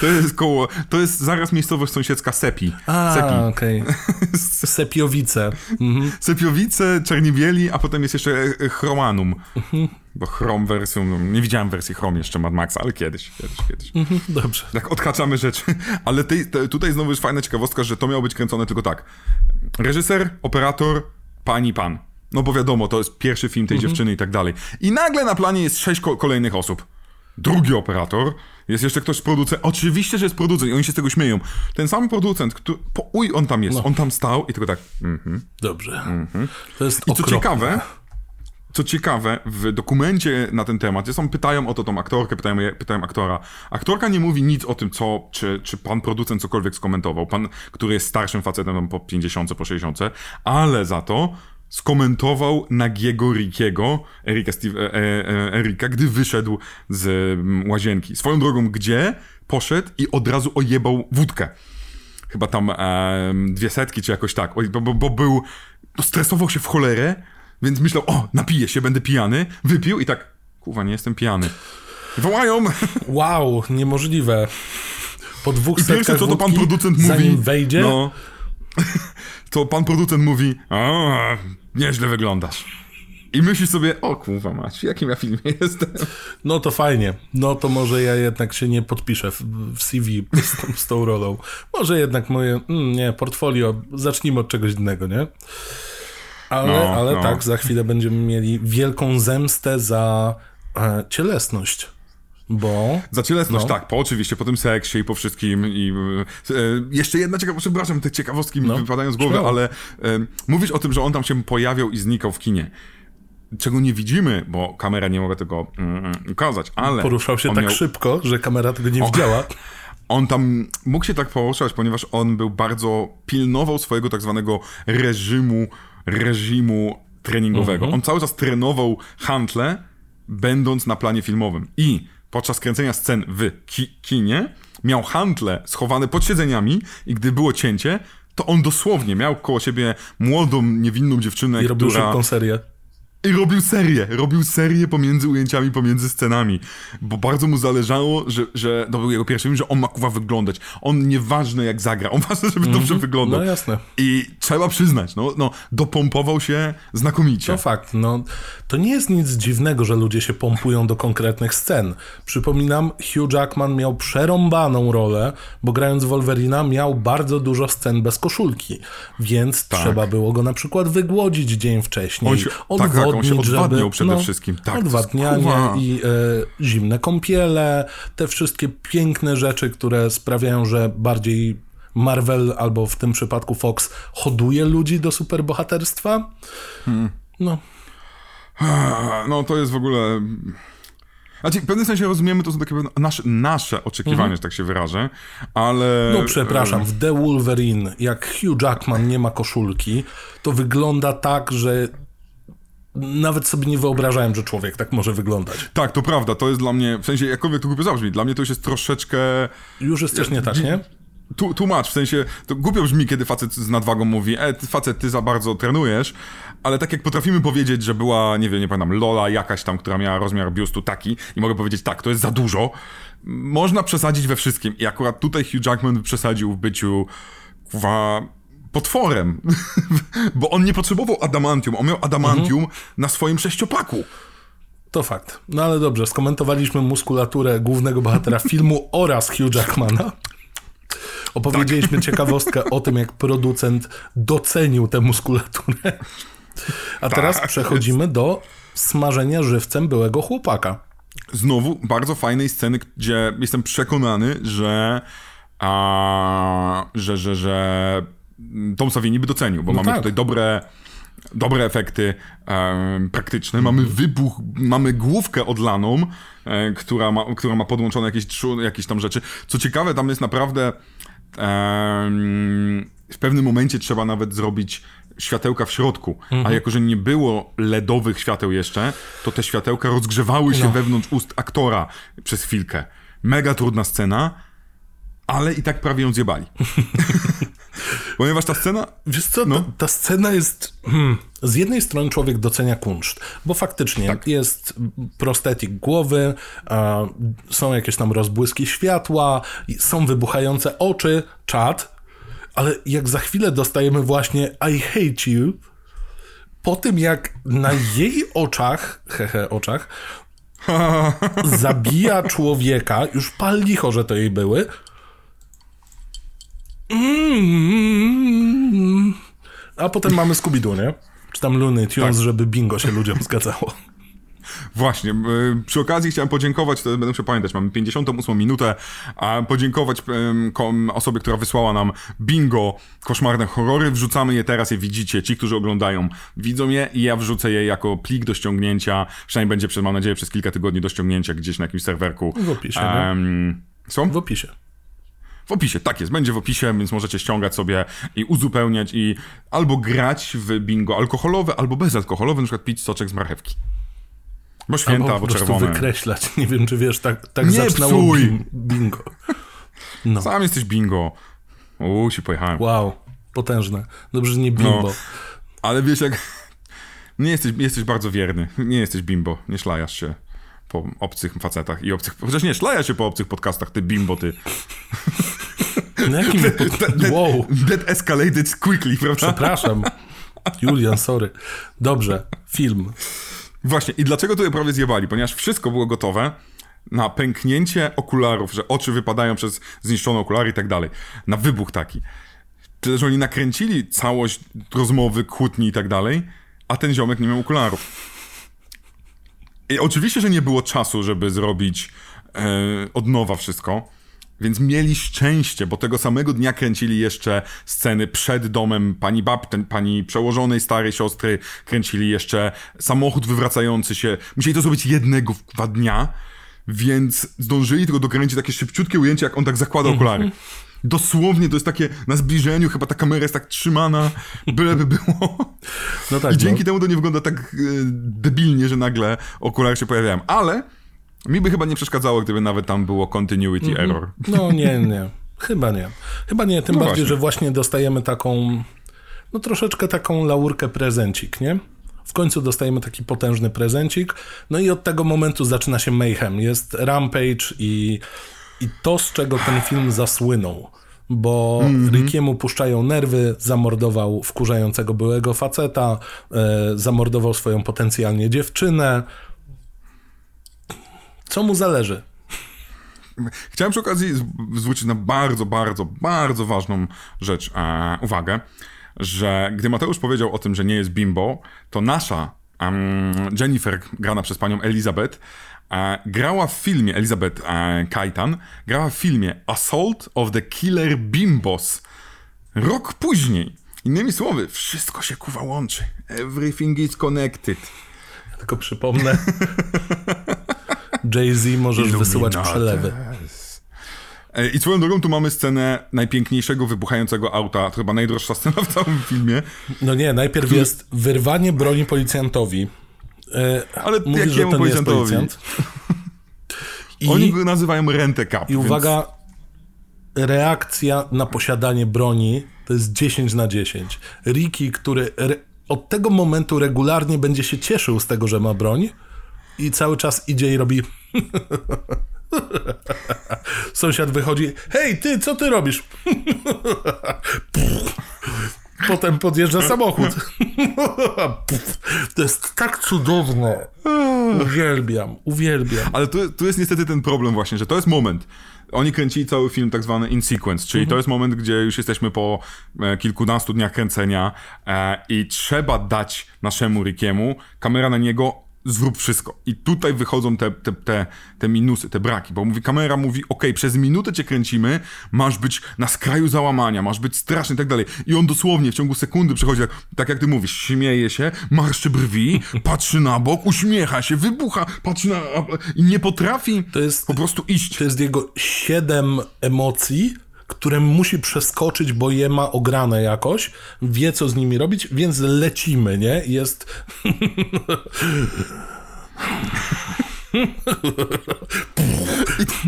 to jest koło, to jest zaraz miejscowość sąsiedzka Sepi. A, Sepi. okej. <laughs> Sepiowice. Mhm. Sepiowice, Czerni-Bieli, a potem jest jeszcze e, Chromanum. Bo Chrom wersją, no, nie widziałem wersji Chrom jeszcze Mad Maxa, ale kiedyś, kiedyś, kiedyś. Mhm, Dobrze. Tak odhaczamy rzeczy. <laughs> Ale tej, te, tutaj znowu jest fajna ciekawostka, że to miało być kręcone tylko tak. Reżyser, operator, pani, pan. No bo wiadomo, to jest pierwszy film tej Mhm. dziewczyny i tak dalej. I nagle na planie jest sześć ko- kolejnych osób. Drugi operator, jest jeszcze ktoś z producent. Oczywiście, że jest producent i oni się z tego śmieją. Ten sam producent, który, po, uj, on tam jest, No. on tam stał i tylko tak. Mhm. Dobrze. To jest I co okropne. ciekawe, co ciekawe, w dokumencie na ten temat, zresztą pytają o to tą aktorkę, pytają, pytają aktora. Aktorka nie mówi nic o tym, co, czy, czy pan producent cokolwiek skomentował. Pan, który jest starszym facetem po 50, po 60, ale za to skomentował nagiego Rickiego, Erika, Steve, e, e, Erika, gdy wyszedł z mm, łazienki. Swoją drogą, gdzie poszedł i od razu ojebał wódkę chyba tam em, dwie setki, czy jakoś tak, bo, bo, bo był, no stresował się w cholerę, więc myślał, o, napiję się, będę pijany, wypił i tak, kurwa, nie jestem pijany. Wołają! <laughs> Wow, niemożliwe. Po dwóch I pierwsze, co to pan producent mówi, zanim wejdzie, no. <laughs> no, to pan producent mówi, a, nieźle wyglądasz. I myślisz sobie, o kurwa mać, w jakim ja filmie <laughs> jestem? no to fajnie. No to może ja jednak się nie podpiszę w, w CV z tą, z tą rolą. Może jednak moje, mm, nie, portfolio, zacznijmy od czegoś innego, nie? Ale, No, ale no. tak, za chwilę będziemy mieli wielką zemstę za e, cielesność. Bo Za cielesność, No. tak, po oczywiście, po tym seksie i po wszystkim i e, jeszcze jedna ciekawostka, przepraszam, te ciekawostki mi No, wypadają z głowy, śmiało. ale e, mówisz o tym, że on tam się pojawiał i znikał w kinie. czego nie widzimy, bo kamera nie mogła tego mm, ukazać, ale... Poruszał się tak miał- szybko, że kamera tego nie widziała. <laughs> On tam mógł się tak poruszać, ponieważ on był bardzo pilnował swojego tak zwanego reżimu, reżimu treningowego. On cały czas trenował hantle, będąc na planie filmowym. I podczas kręcenia scen w ki kinie miał hantle schowane pod siedzeniami i gdy było cięcie, to on dosłownie miał koło siebie młodą, niewinną dziewczynę, I robił która... szybką serię. I robił serię, robił serię pomiędzy ujęciami, pomiędzy scenami, bo bardzo mu zależało, że, że to był jego pierwszy film, że on ma kuwa wyglądać. On nieważne jak zagra, on <laughs> ważne, żeby dobrze wyglądał. No jasne. I trzeba przyznać, no, no dopompował się znakomicie. To fakt, no to nie jest nic dziwnego, że ludzie się pompują do konkretnych scen. Przypominam, Hugh Jackman miał przerąbaną rolę, bo grając Wolverina miał bardzo dużo scen bez koszulki, więc trzeba było go na przykład wygłodzić dzień wcześniej, On się- tak, tak, on się odwadniał żeby, no, przede wszystkim. Tak, odwadnianie i e, zimne kąpiele, te wszystkie piękne rzeczy, które sprawiają, że bardziej Marvel albo w tym przypadku Fox hoduje ludzi do superbohaterstwa. Hmm. No, No to jest w ogóle... Znaczy, w pewnym sensie rozumiemy, to są takie nasze, nasze oczekiwania, że tak się wyrażę, ale... Mhm. No przepraszam, w The Wolverine, jak Hugh Jackman nie ma koszulki, to wygląda tak, że nawet sobie nie wyobrażałem, że człowiek tak może wyglądać. Tak, to prawda, to jest dla mnie, w sensie, jakkolwiek to głupio zabrzmi, dla mnie to już jest troszeczkę... Już jest też nie tak, nie? Tu, tłumacz, w sensie, to głupio brzmi, kiedy facet z nadwagą mówi, e, facet, ty za bardzo trenujesz, ale tak jak potrafimy powiedzieć, że była, nie wiem, nie pamiętam, Lola jakaś tam, która miała rozmiar biustu taki i mogę powiedzieć, tak, to jest za dużo, można przesadzić we wszystkim i akurat tutaj Hugh Jackman przesadził w byciu, kuwa, potworem, <laughs> bo on nie potrzebował adamantium, on miał adamantium na swoim sześciopaku. To fakt. No ale dobrze, skomentowaliśmy muskulaturę głównego bohatera <laughs> filmu oraz Hugh Jackmana. Opowiedzieliśmy ciekawostkę o tym, jak producent docenił tę muskulaturę. A teraz przechodzimy do smażenia żywcem byłego chłopaka. znowu bardzo fajnej sceny, gdzie jestem przekonany, że a, że, że, że Tom Savini by docenił, bo mamy tak. tutaj dobre dobre efekty em, praktyczne, mamy wybuch, mamy główkę odlaną, e, która, ma, która ma podłączone jakieś, jakieś tam rzeczy. Co ciekawe, tam jest naprawdę em, w pewnym momencie trzeba nawet zrobić światełka w środku, a jako, że nie było LEDowych świateł jeszcze, to te światełka rozgrzewały się No. wewnątrz ust aktora przez chwilkę. Mega trudna scena, ale i tak prawie ją zjebali. <laughs> Ponieważ ta scena Wiesz co, No. ta, ta scena jest... Hmm, z jednej strony człowiek docenia kunszt, bo faktycznie Tak. jest prostetik głowy, są jakieś tam rozbłyski światła, są wybuchające oczy, czad, ale jak za chwilę dostajemy właśnie I hate you, po tym jak na jej oczach, <laughs> hehe, oczach, <laughs> zabija człowieka, już pal licho, że to jej były, Mm. A potem mamy Scooby-Doo, nie? Czy tam Looney Tunes, Tak. żeby bingo się ludziom zgadzało. Właśnie, przy okazji chciałem podziękować, to będę musiał pamiętać, mamy 58 minutę, a podziękować osobie, która wysłała nam bingo, koszmarne horrory, wrzucamy je teraz, je widzicie, ci, którzy oglądają, widzą je i ja wrzucę je jako plik do ściągnięcia, przynajmniej będzie, przez- mam nadzieję, przez kilka tygodni do ściągnięcia gdzieś na jakimś serwerku. W opisie, Em, Co? W opisie. W opisie, tak jest, będzie w opisie, więc możecie ściągać sobie i uzupełniać i albo grać w bingo alkoholowe, albo bezalkoholowe, na przykład pić soczek z marchewki. Bo święta, Albo albo, po prostu czerwone. wykreślać. Nie wiem, czy wiesz, tak, tak Nie zaczynało psuj! bingo. No. Sam jesteś bingo. Uuu, się pojechałem. Wow, potężne. Dobrze, że nie bimbo. No. Ale wiesz jak... Nie jesteś, jesteś bardzo wierny. Nie jesteś bimbo. Nie szlajasz się po obcych facetach i obcych... Chociaż nie, szlajasz się po obcych podcastach, ty bimbo, ty. Na jakim... That, Wow, that escalated quickly, prawda? przepraszam. Julian, sorry. Dobrze, film. Właśnie, i dlaczego tutaj prawie zjebali? Ponieważ wszystko było gotowe na pęknięcie okularów, że oczy wypadają przez zniszczone okulary i tak dalej. Na wybuch taki. Tyle, że oni nakręcili całość rozmowy, kłótni i tak dalej, a ten ziomek nie miał okularów. I oczywiście, że nie było czasu, żeby zrobić e, od nowa wszystko, Więc mieli szczęście, bo tego samego dnia kręcili jeszcze sceny przed domem pani bab, ten, pani przełożonej starej siostry, kręcili jeszcze samochód wywracający się. Musieli to zrobić jednego dwa dnia, więc zdążyli tylko dokręcić takie szybciutkie ujęcie, jak on tak zakłada okulary. <laughs> Dosłownie to jest takie na zbliżeniu, chyba ta kamera jest tak trzymana, byleby było. No tak, I dzięki no. temu to nie wygląda tak e, debilnie, że nagle okulary się pojawiają. Ale mi by chyba nie przeszkadzało, gdyby nawet tam było continuity error. No nie, nie. Chyba nie. Chyba nie, tym No bardziej, właśnie. że właśnie dostajemy taką, no troszeczkę taką laurkę prezencik, nie? W końcu dostajemy taki potężny prezencik, no i od tego momentu zaczyna się mayhem. Jest Rampage i, i to, z czego ten film zasłynął. Bo Rickiemu puszczają nerwy, zamordował wkurzającego byłego faceta, e, zamordował swoją potencjalnie dziewczynę. Co mu zależy? Chciałem przy okazji zwrócić na bardzo, bardzo, bardzo ważną rzecz e, uwagę, że gdy Mateusz powiedział o tym, że nie jest bimbo, to nasza em, Jennifer, grana przez panią Elizabeth, e, grała w filmie, Elizabeth e, Kaitan, grała w filmie Assault of the Killer Bimbos. Rok później. Innymi słowy, wszystko się kuwa łączy. Everything is connected. Tylko przypomnę. <laughs> Jay-Z możesz wysyłać przelewy. E, I swoją drogą tu mamy scenę najpiękniejszego wybuchającego auta, to chyba najdroższa scena w całym filmie. No nie, najpierw jest wyrwanie broni policjantowi. E, Ale Mówi, że jakiemu nie jest policjantowi? policjant. <laughs> I, Oni go nazywają rentę cap. I uwaga, reakcja na posiadanie broni to jest 10 na 10. Ricky, który re, od tego momentu regularnie będzie się cieszył z tego, że ma broń i cały czas idzie i robi Sąsiad wychodzi, hej ty, co ty robisz? Potem podjeżdża samochód. To jest tak cudowne. Uwielbiam, uwielbiam. Ale tu, tu jest niestety ten problem właśnie, że to jest moment. Oni kręcili cały film tak zwany in sequence, czyli to jest moment, gdzie już jesteśmy po e, kilkunastu dniach kręcenia e, i trzeba dać naszemu Rickiemu, kamera na niego, zrób wszystko. I tutaj wychodzą te, te, te, te minusy, te braki, bo mówi, kamera mówi, ok, przez minutę cię kręcimy, masz być na skraju załamania, masz być straszny i tak dalej. I on dosłownie w ciągu sekundy przychodzi, tak, tak jak ty mówisz, śmieje się, marszczy brwi, <laughs> patrzy na bok, uśmiecha się, wybucha, patrzy na... i nie potrafi To jest- po prostu iść. To jest jego siedem emocji, które musi przeskoczyć, bo je ma ograne jakoś, wie co z nimi robić, więc lecimy, nie? Jest... <laughs>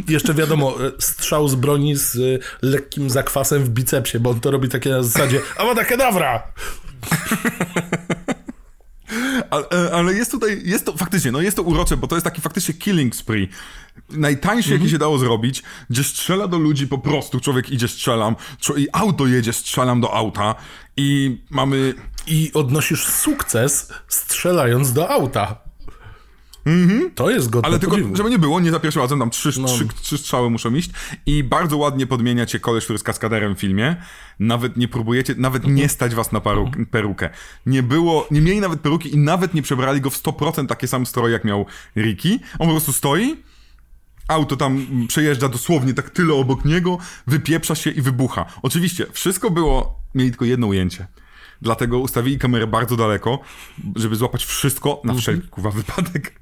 Jeszcze wiadomo, strzał z broni z y, lekkim zakwasem w bicepsie, bo on to robi takie na zasadzie Avada Kedavra! Ale, e, ale jest tutaj, jest to faktycznie, no jest to urocze, bo to jest taki faktycznie killing spree. Najtańszy, jaki się dało zrobić, gdzie strzela do ludzi po prostu, człowiek idzie, strzelam, i auto jedzie, strzelam do auta i mamy... I odnosisz sukces strzelając do auta. To jest godne Ale tylko, podziwu. żeby nie było, nie za pierwszym razem, tam trzy, trzy, trzy strzały muszą iść i bardzo ładnie podmienia cię koleś, który jest kaskaderem w filmie. Nawet nie próbujecie, nawet nie stać was na paru, perukę. Nie było, nie mieli nawet peruki i nawet nie przebrali go w 100% takie sam stroje, jak miał Ricky. On po prostu stoi, auto tam przejeżdża dosłownie tak tyle obok niego, wypieprza się i wybucha. Oczywiście, wszystko było, mieli tylko jedno ujęcie. Dlatego ustawili kamerę bardzo daleko, żeby złapać wszystko na wszelki kurwa wypadek.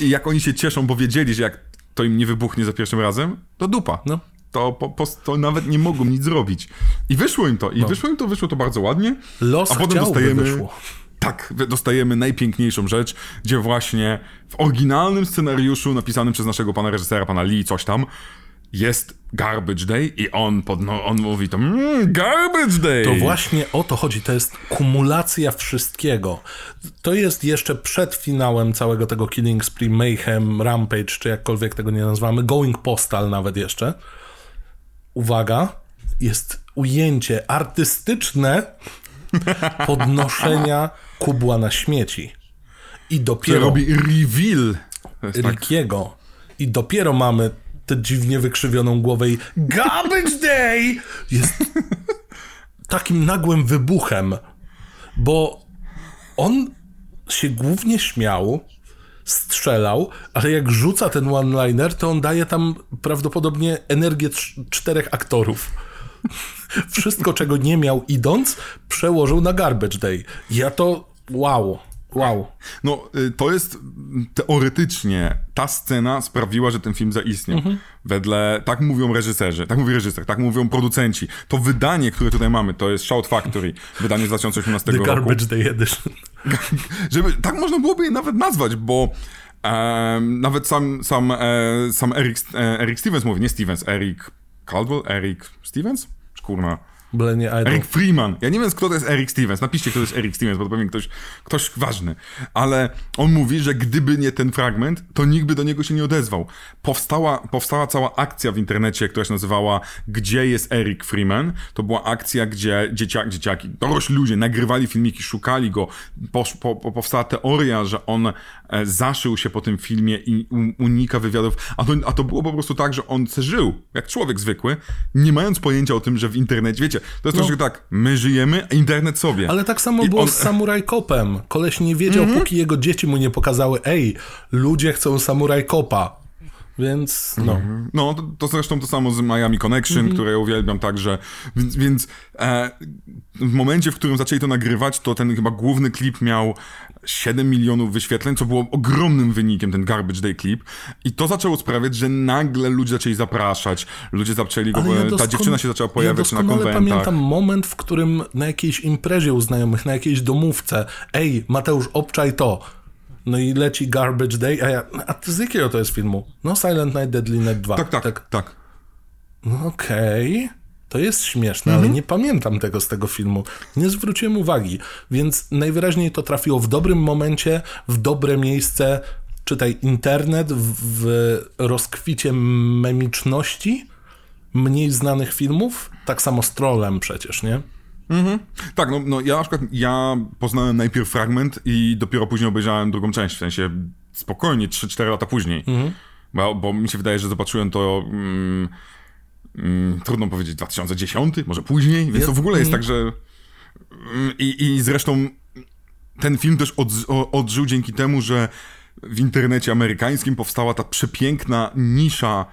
I jak oni się cieszą, bo wiedzieli, że jak to im nie wybuchnie za pierwszym razem, to dupa. No. To, po, po, to nawet nie mogą nic zrobić. I wyszło im to. I wyszło im to, wyszło to bardzo ładnie. Los a potem dostajemy. wyszło. Tak, dostajemy najpiękniejszą rzecz, gdzie właśnie w oryginalnym scenariuszu napisanym przez naszego pana reżysera, pana Lee, coś tam, jest Garbage Day i on, podno, on mówi to mmm, Garbage Day! To właśnie o to chodzi. To jest kumulacja wszystkiego. To jest jeszcze przed finałem całego tego Killing Spree, Mayhem, Rampage, czy jakkolwiek tego nie nazywamy, Going Postal nawet jeszcze. Uwaga, jest ujęcie artystyczne <laughs> podnoszenia kubła na śmieci. I dopiero robi reveal. To tak, Rickiego. I dopiero mamy tę dziwnie wykrzywioną głowę i Garbage Day jest <laughs> takim nagłym wybuchem, bo on się głównie śmiał strzelał, ale jak rzuca ten one-liner, to on daje tam prawdopodobnie energię czterech aktorów. <laughs> Wszystko, czego nie miał idąc, przełożył na Garbage Day. Ja to wow. Wow. No, y, to jest teoretycznie ta scena sprawiła, że ten film zaistniał. Mhm. Wedle, tak mówią reżyserzy, tak mówi reżyser, tak mówią producenci. To wydanie, które tutaj mamy, to jest Shout Factory, wydanie z 2018 The roku. Garbage Day Edition. <laughs> Żeby, tak można byłoby je nawet nazwać, bo um, nawet sam, sam, e, sam Eric, e, Eric Stevens mówi, nie Stevens, Eric Caldwell, Eric Stevens? Kurna. Blenie Eric Freeman. Ja nie wiem, kto to jest Eric Stevens. Napiszcie, kto to jest Eric Stevens, bo to pewnie ktoś, ktoś ważny. Ale on mówi, że gdyby nie ten fragment, to nikt by do niego się nie odezwał. Powstała, powstała cała akcja w internecie, która się nazywała Gdzie jest Eric Freeman? To była akcja, gdzie dzieciaki, dzieciaki dorośli ludzie nagrywali filmiki, szukali go. Po, po, powstała teoria, że on zaszył się po tym filmie i unika wywiadów. A to, a to było po prostu tak, że on żył jak człowiek zwykły, nie mając pojęcia o tym, że w internecie, wiecie, to jest no. troszkę tak, my żyjemy, a internet sobie. Ale tak samo I było on... z Samurai Kopem. Koleś nie wiedział, mm -hmm. póki jego dzieci mu nie pokazały, ej, ludzie chcą Samurai Kopa. Więc no. Mhm. No, to, to, zresztą to samo z Miami Connection, mm -hmm. które ja uwielbiam także. Więc, więc e, w momencie, w którym zaczęli to nagrywać, to ten chyba główny klip miał 7 milionów wyświetleń, co było ogromnym wynikiem, ten Garbage Day klip. I to zaczęło sprawiać, że nagle ludzie zaczęli zapraszać, ludzie zaczęli go, ja ta dziewczyna się zaczęła pojawiać ja na konwentach. pamiętam moment, w którym na jakiejś imprezie u znajomych, na jakiejś domówce, ej, Mateusz, obczaj to. No i leci Garbage Day, a ja, a z jakiego to jest filmu? No Silent Night, Deadly Night 2. Tak, tak, tak. tak. No okej. Okay. To jest śmieszne, ale mhm. nie pamiętam tego z tego filmu. Nie zwróciłem uwagi, więc najwyraźniej to trafiło w dobrym momencie, w dobre miejsce. Czytaj internet w, rozkwicie memiczności mniej znanych filmów, tak samo z Trollem przecież, nie? Mhm. Tak, no, no ja na przykład, ja poznałem najpierw fragment i dopiero później obejrzałem drugą część, w sensie spokojnie, 3-4 lata później. Mhm. Bo, bo mi się wydaje, że zobaczyłem to... Mm, mm, trudno powiedzieć, 2010, może później, więc to w ogóle jest tak, że... Mm, I, I zresztą ten film też od, odżył dzięki temu, że w internecie amerykańskim powstała ta przepiękna nisza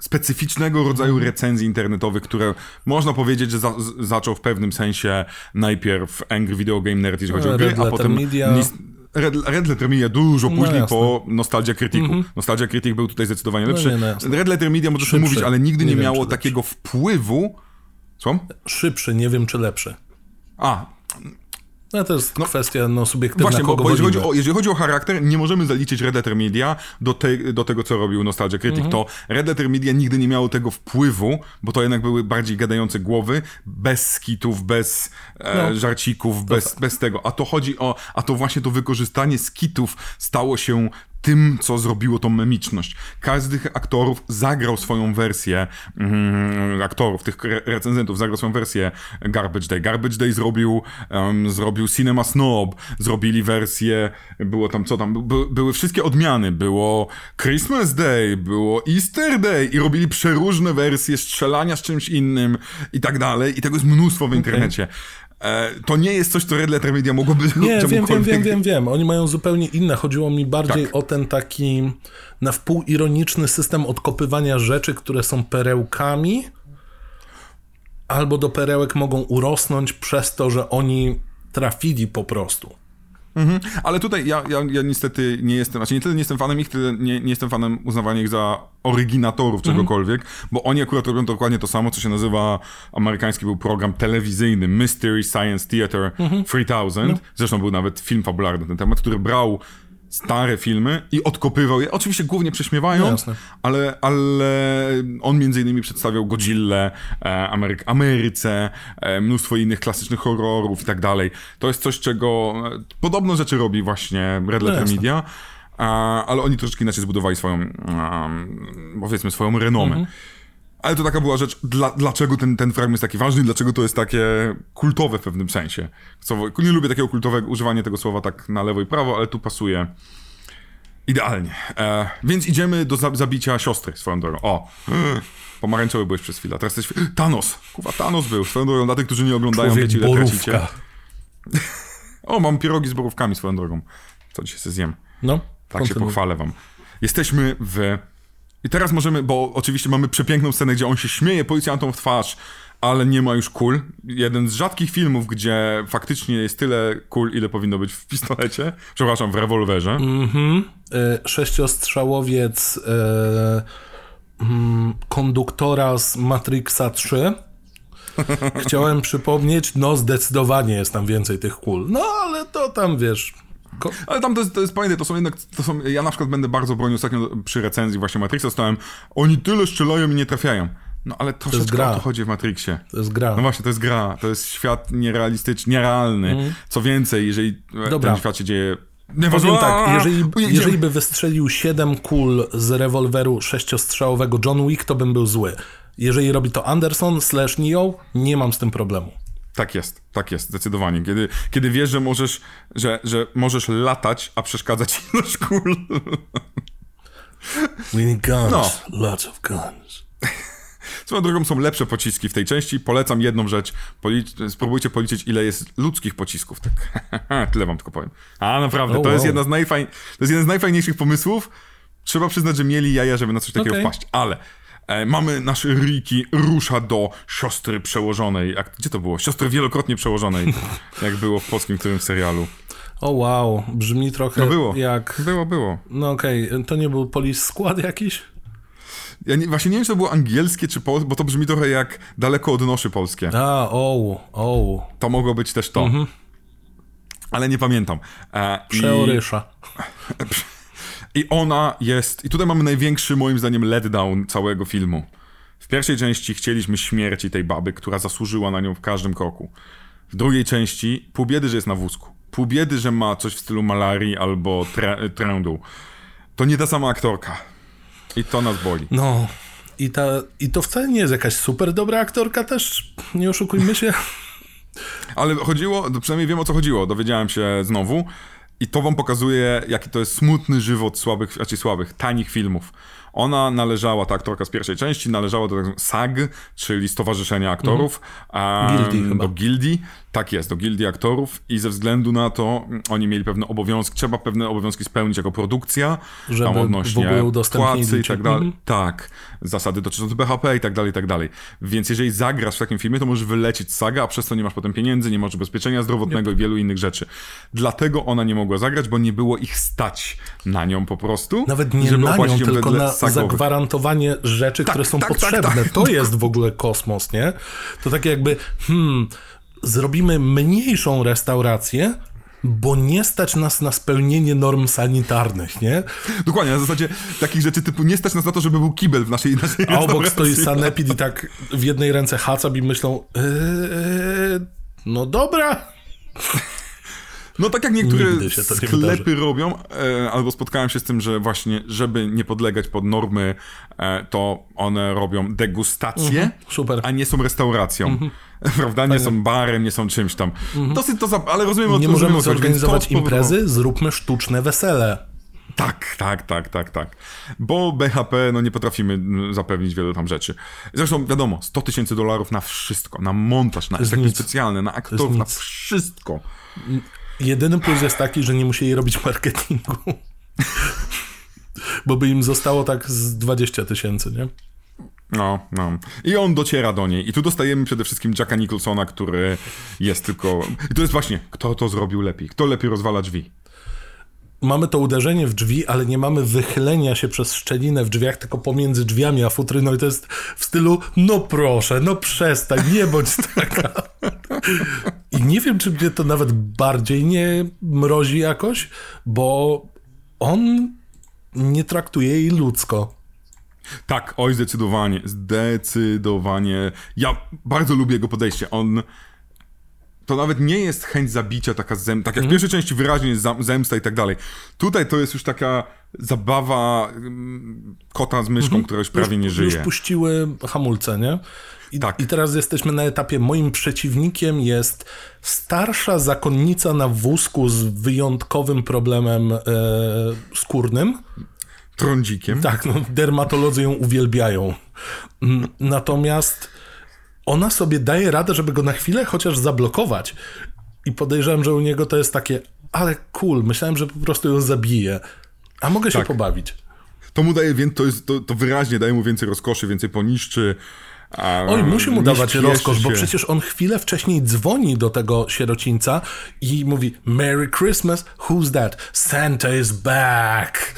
specyficznego rodzaju mhm. recenzji internetowych, które można powiedzieć, że za, zaczął w pewnym sensie najpierw Angry Video Game Nerd, jeżeli chodzi o gry, a potem Media. Red, Red Letter Media dużo no później po Nostalgia Criticu. Mm -hmm. Nostalgia Critic był tutaj zdecydowanie no lepszy. No, nie, Red Letter Media możesz mówić, ale nigdy nie, nie wiem, miało takiego wpływu. Co? Szybszy, nie wiem czy lepszy. A, no to jest no, kwestia no, subiektywna, Właśnie, bo, bo jeżeli, chodzi o, jeżeli chodzi o charakter, nie możemy zaliczyć Red Letter Media do, te, do tego, co robił Nostalgia Critic. Mm -hmm. To Red Letter Media nigdy nie miało tego wpływu, bo to jednak były bardziej gadające głowy, bez skitów, bez e, no. żarcików, bez, tak. bez tego. A to chodzi o, a to właśnie to wykorzystanie skitów stało się tym, co zrobiło tą memiczność. Każdy z tych aktorów zagrał swoją wersję, mm, aktorów, tych recenzentów zagrał swoją wersję Garbage Day. Garbage Day zrobił, um, zrobił Cinema Snob, zrobili wersję, było tam, co tam, by, były wszystkie odmiany, było Christmas Day, było Easter Day i robili przeróżne wersje strzelania z czymś innym i tak dalej i tego jest mnóstwo w internecie. Okay. E, to nie jest coś, co Red Letter Media mogłoby... Nie, wiem, wiem, wiem, wiem, wiem. Oni mają zupełnie inne. Chodziło mi bardziej tak. o ten taki na wpół ironiczny system odkopywania rzeczy, które są perełkami, albo do perełek mogą urosnąć przez to, że oni trafili po prostu. Mhm. Ale tutaj ja, ja, ja niestety nie jestem, znaczy nie tyle nie jestem fanem ich, tyle nie, nie jestem fanem uznawania ich za oryginatorów mhm. czegokolwiek, mhm. bo oni akurat robią dokładnie to samo, co się nazywa, amerykański był program telewizyjny Mystery Science Theater mhm. 3000, no. zresztą był nawet film fabularny na ten temat, który brał stare filmy i odkopywał je, oczywiście głównie prześmiewając, no ale, ale on między innymi przedstawiał Godzilla, e, Ameryk Ameryce, e, mnóstwo innych klasycznych horrorów i tak dalej. To jest coś, czego e, podobno rzeczy robi właśnie Red Letter no Media, ale oni troszeczkę inaczej zbudowali swoją, powiedzmy, swoją renomę. Mhm. Ale to taka była rzecz, dla, dlaczego ten, ten fragment jest taki ważny, dlaczego to jest takie kultowe w pewnym sensie. Co, nie lubię takiego kultowego używania tego słowa tak na lewo i prawo, ale tu pasuje idealnie. E, więc idziemy do zabicia siostry swoją drogą. O, pomarańczowy byłeś przez chwilę, teraz jesteś... Thanos! Kuwa, Thanos był. Swoją drogą, dla tych, którzy nie oglądają, wiecie ile tracicie. o, mam pierogi z borówkami swoją drogą. Co dzisiaj sobie zjem. No. Tak się Kontynuuj. pochwalę wam. Jesteśmy w... I teraz możemy, bo oczywiście mamy przepiękną scenę, gdzie on się śmieje policjantom w twarz, ale nie ma już kul. Jeden z rzadkich filmów, gdzie faktycznie jest tyle kul, ile powinno być w pistolecie. Przepraszam, w rewolwerze. Mhm. Y, Sześciostrzałowiec y, konduktora z Matrixa 3. Chciałem przypomnieć, no zdecydowanie jest tam więcej tych kul. No ale to tam wiesz. Ale tam to jest, to jest pamiętaj, to są jednak, to są, ja na przykład będę bardzo bronił ostatnio przy recenzji właśnie Matrixa, stałem, oni tyle strzelają i nie trafiają. No ale troszeczkę gra. o to chodzi w Matrixie. to jest gra. No właśnie, to jest gra, to jest świat nierealistyczny, nierealny. Co więcej, jeżeli. Dobra. ten świat się dzieje... Nie Powiem tak, jeżeli, jeżeli by wystrzelił 7 kul z rewolweru sześciostrzałowego John Wick, to bym był zły. Jeżeli robi to Anderson slash Neo, nie mam z tym problemu. Tak jest, tak jest, zdecydowanie. Kiedy, kiedy wiesz, że możesz, że, że możesz latać, a przeszkadzać <laughs> ilość kul. We need guns, No. lots of guns. Swoją drogą są lepsze pociski w tej części. Polecam jedną rzecz. Policz, spróbujcie policzyć, ile jest ludzkich pocisków. Tak. <laughs> Tyle wam tylko powiem. A naprawdę, Oh, to, jest wow. jedna z to jest jeden z najfajniejszych pomysłów. Trzeba przyznać, że mieli jaja, żeby na coś takiego Okej. wpaść. Ale mamy nasz Riki rusza do siostry przełożonej. A gdzie to było? Siostry wielokrotnie przełożonej. <laughs> jak było w polskim którymś serialu. O wow, brzmi trochę No było. jak... Było, było. No okej, to nie był Police Squad jakiś? Ja nie, właśnie nie wiem, czy to było angielskie, czy polskie, bo to brzmi trochę jak daleko od noszy polskie. A, o, o, To mogło być też to. Ale nie pamiętam. E, przeorysza. I <laughs> ona jest. I tutaj mamy największy, moim zdaniem, letdown całego filmu. W pierwszej części chcieliśmy śmierci tej baby, która zasłużyła na nią w każdym kroku. W drugiej części pół biedy, że jest na wózku. Pół biedy, że ma coś w stylu malarii albo tre- trędu. To nie ta sama aktorka. I to nas boli. No, i, ta, i to wcale nie jest jakaś super dobra aktorka też, nie oszukujmy się. Ale chodziło, przynajmniej wiem o co chodziło, dowiedziałem się znowu. I to wam pokazuje, jaki to jest smutny żywot słabych, znaczy słabych, tanich filmów. Ona należała, ta aktorka z pierwszej części, należała do tak SAG, czyli Stowarzyszenia Aktorów. em, Gildii. Do gildii, tak jest, do gildii aktorów i ze względu na to mm, oni mieli pewne obowiązki, trzeba pewne obowiązki spełnić jako produkcja, Żeby tam odnośnie płacy i tak dalej. Tak, zasady dotyczące BHP i tak dalej, i tak dalej. Więc jeżeli zagrasz w takim filmie, to możesz wylecieć z saga, a przez to nie masz potem pieniędzy, nie masz ubezpieczenia zdrowotnego i wielu innych rzeczy. Dlatego ona nie mogła zagrać, bo nie było ich stać na nią po prostu. Nawet nie żeby na nią, tylko na sagowych. zagwarantowanie rzeczy, które są tak, tak, potrzebne. tak. To jest w ogóle kosmos, nie? To tak jakby, hmm, zrobimy mniejszą restaurację, bo nie stać nas na spełnienie norm sanitarnych, nie? Dokładnie, na zasadzie takich rzeczy typu nie stać nas na to, żeby był kibel w naszej, naszej A obok stoi sanepid i tak w jednej ręce hacab i myślą, eee, no dobra. No tak jak niektóre sklepy robią, e, albo spotkałem się z tym, że właśnie, żeby nie podlegać pod normy, e, to one robią degustacje, super. a nie są restauracją. <laughs> Prawda? Nie są barem, nie są czymś tam. Dosyć to, za... ale rozumiem o Nie możemy zorganizować imprezy, zróbmy sztuczne wesele. Tak, tak, tak, tak, tak. Bo BHP, no nie potrafimy zapewnić wielu tam rzeczy. Zresztą wiadomo, 100 tysięcy dolarów na wszystko, na montaż, na efekty specjalne, na aktorów, na wszystko. Jedyny plus jest taki, że nie musieli robić marketingu. Bo by im zostało tak z 20 tysięcy, nie? No, no. I on dociera do niej. I tu dostajemy przede wszystkim Jacka Nicholsona, który jest tylko... I to jest właśnie, kto to zrobił lepiej? Kto lepiej rozwala drzwi? Mamy to uderzenie w drzwi, ale nie mamy wychylenia się przez szczelinę w drzwiach, tylko pomiędzy drzwiami a futryną i to jest w stylu, no proszę, no przestań, nie bądź <laughs> taka. I nie wiem, czy mnie to nawet bardziej nie mrozi jakoś, bo on nie traktuje jej ludzko. Tak, oj, zdecydowanie, zdecydowanie. Ja bardzo lubię jego podejście. On. To nawet nie jest chęć zabicia, taka zem... tak jak w pierwszej części wyraźnie jest zemsta i tak dalej. Tutaj to jest już taka zabawa mm, kota z myszką, która już prawie nie już, żyje. Już puściły hamulce, nie? I, Tak. I teraz jesteśmy na etapie, moim przeciwnikiem jest starsza zakonnica na wózku z wyjątkowym problemem e, skórnym. Trądzikiem. Tak, no, dermatolodzy ją uwielbiają. Natomiast ona sobie daje radę, żeby go na chwilę chociaż zablokować. I podejrzewam, że u niego to jest takie, ale cool, myślałem, że po prostu ją zabije. A mogę się Tak. pobawić. To mu daje, więc to, jest, to, to wyraźnie daje mu więcej rozkoszy, więcej poniszczy. A, Oj, musi mu dawać rozkosz, bo się. przecież on chwilę wcześniej dzwoni do tego sierocińca i mówi Merry Christmas, who's that? Santa is back.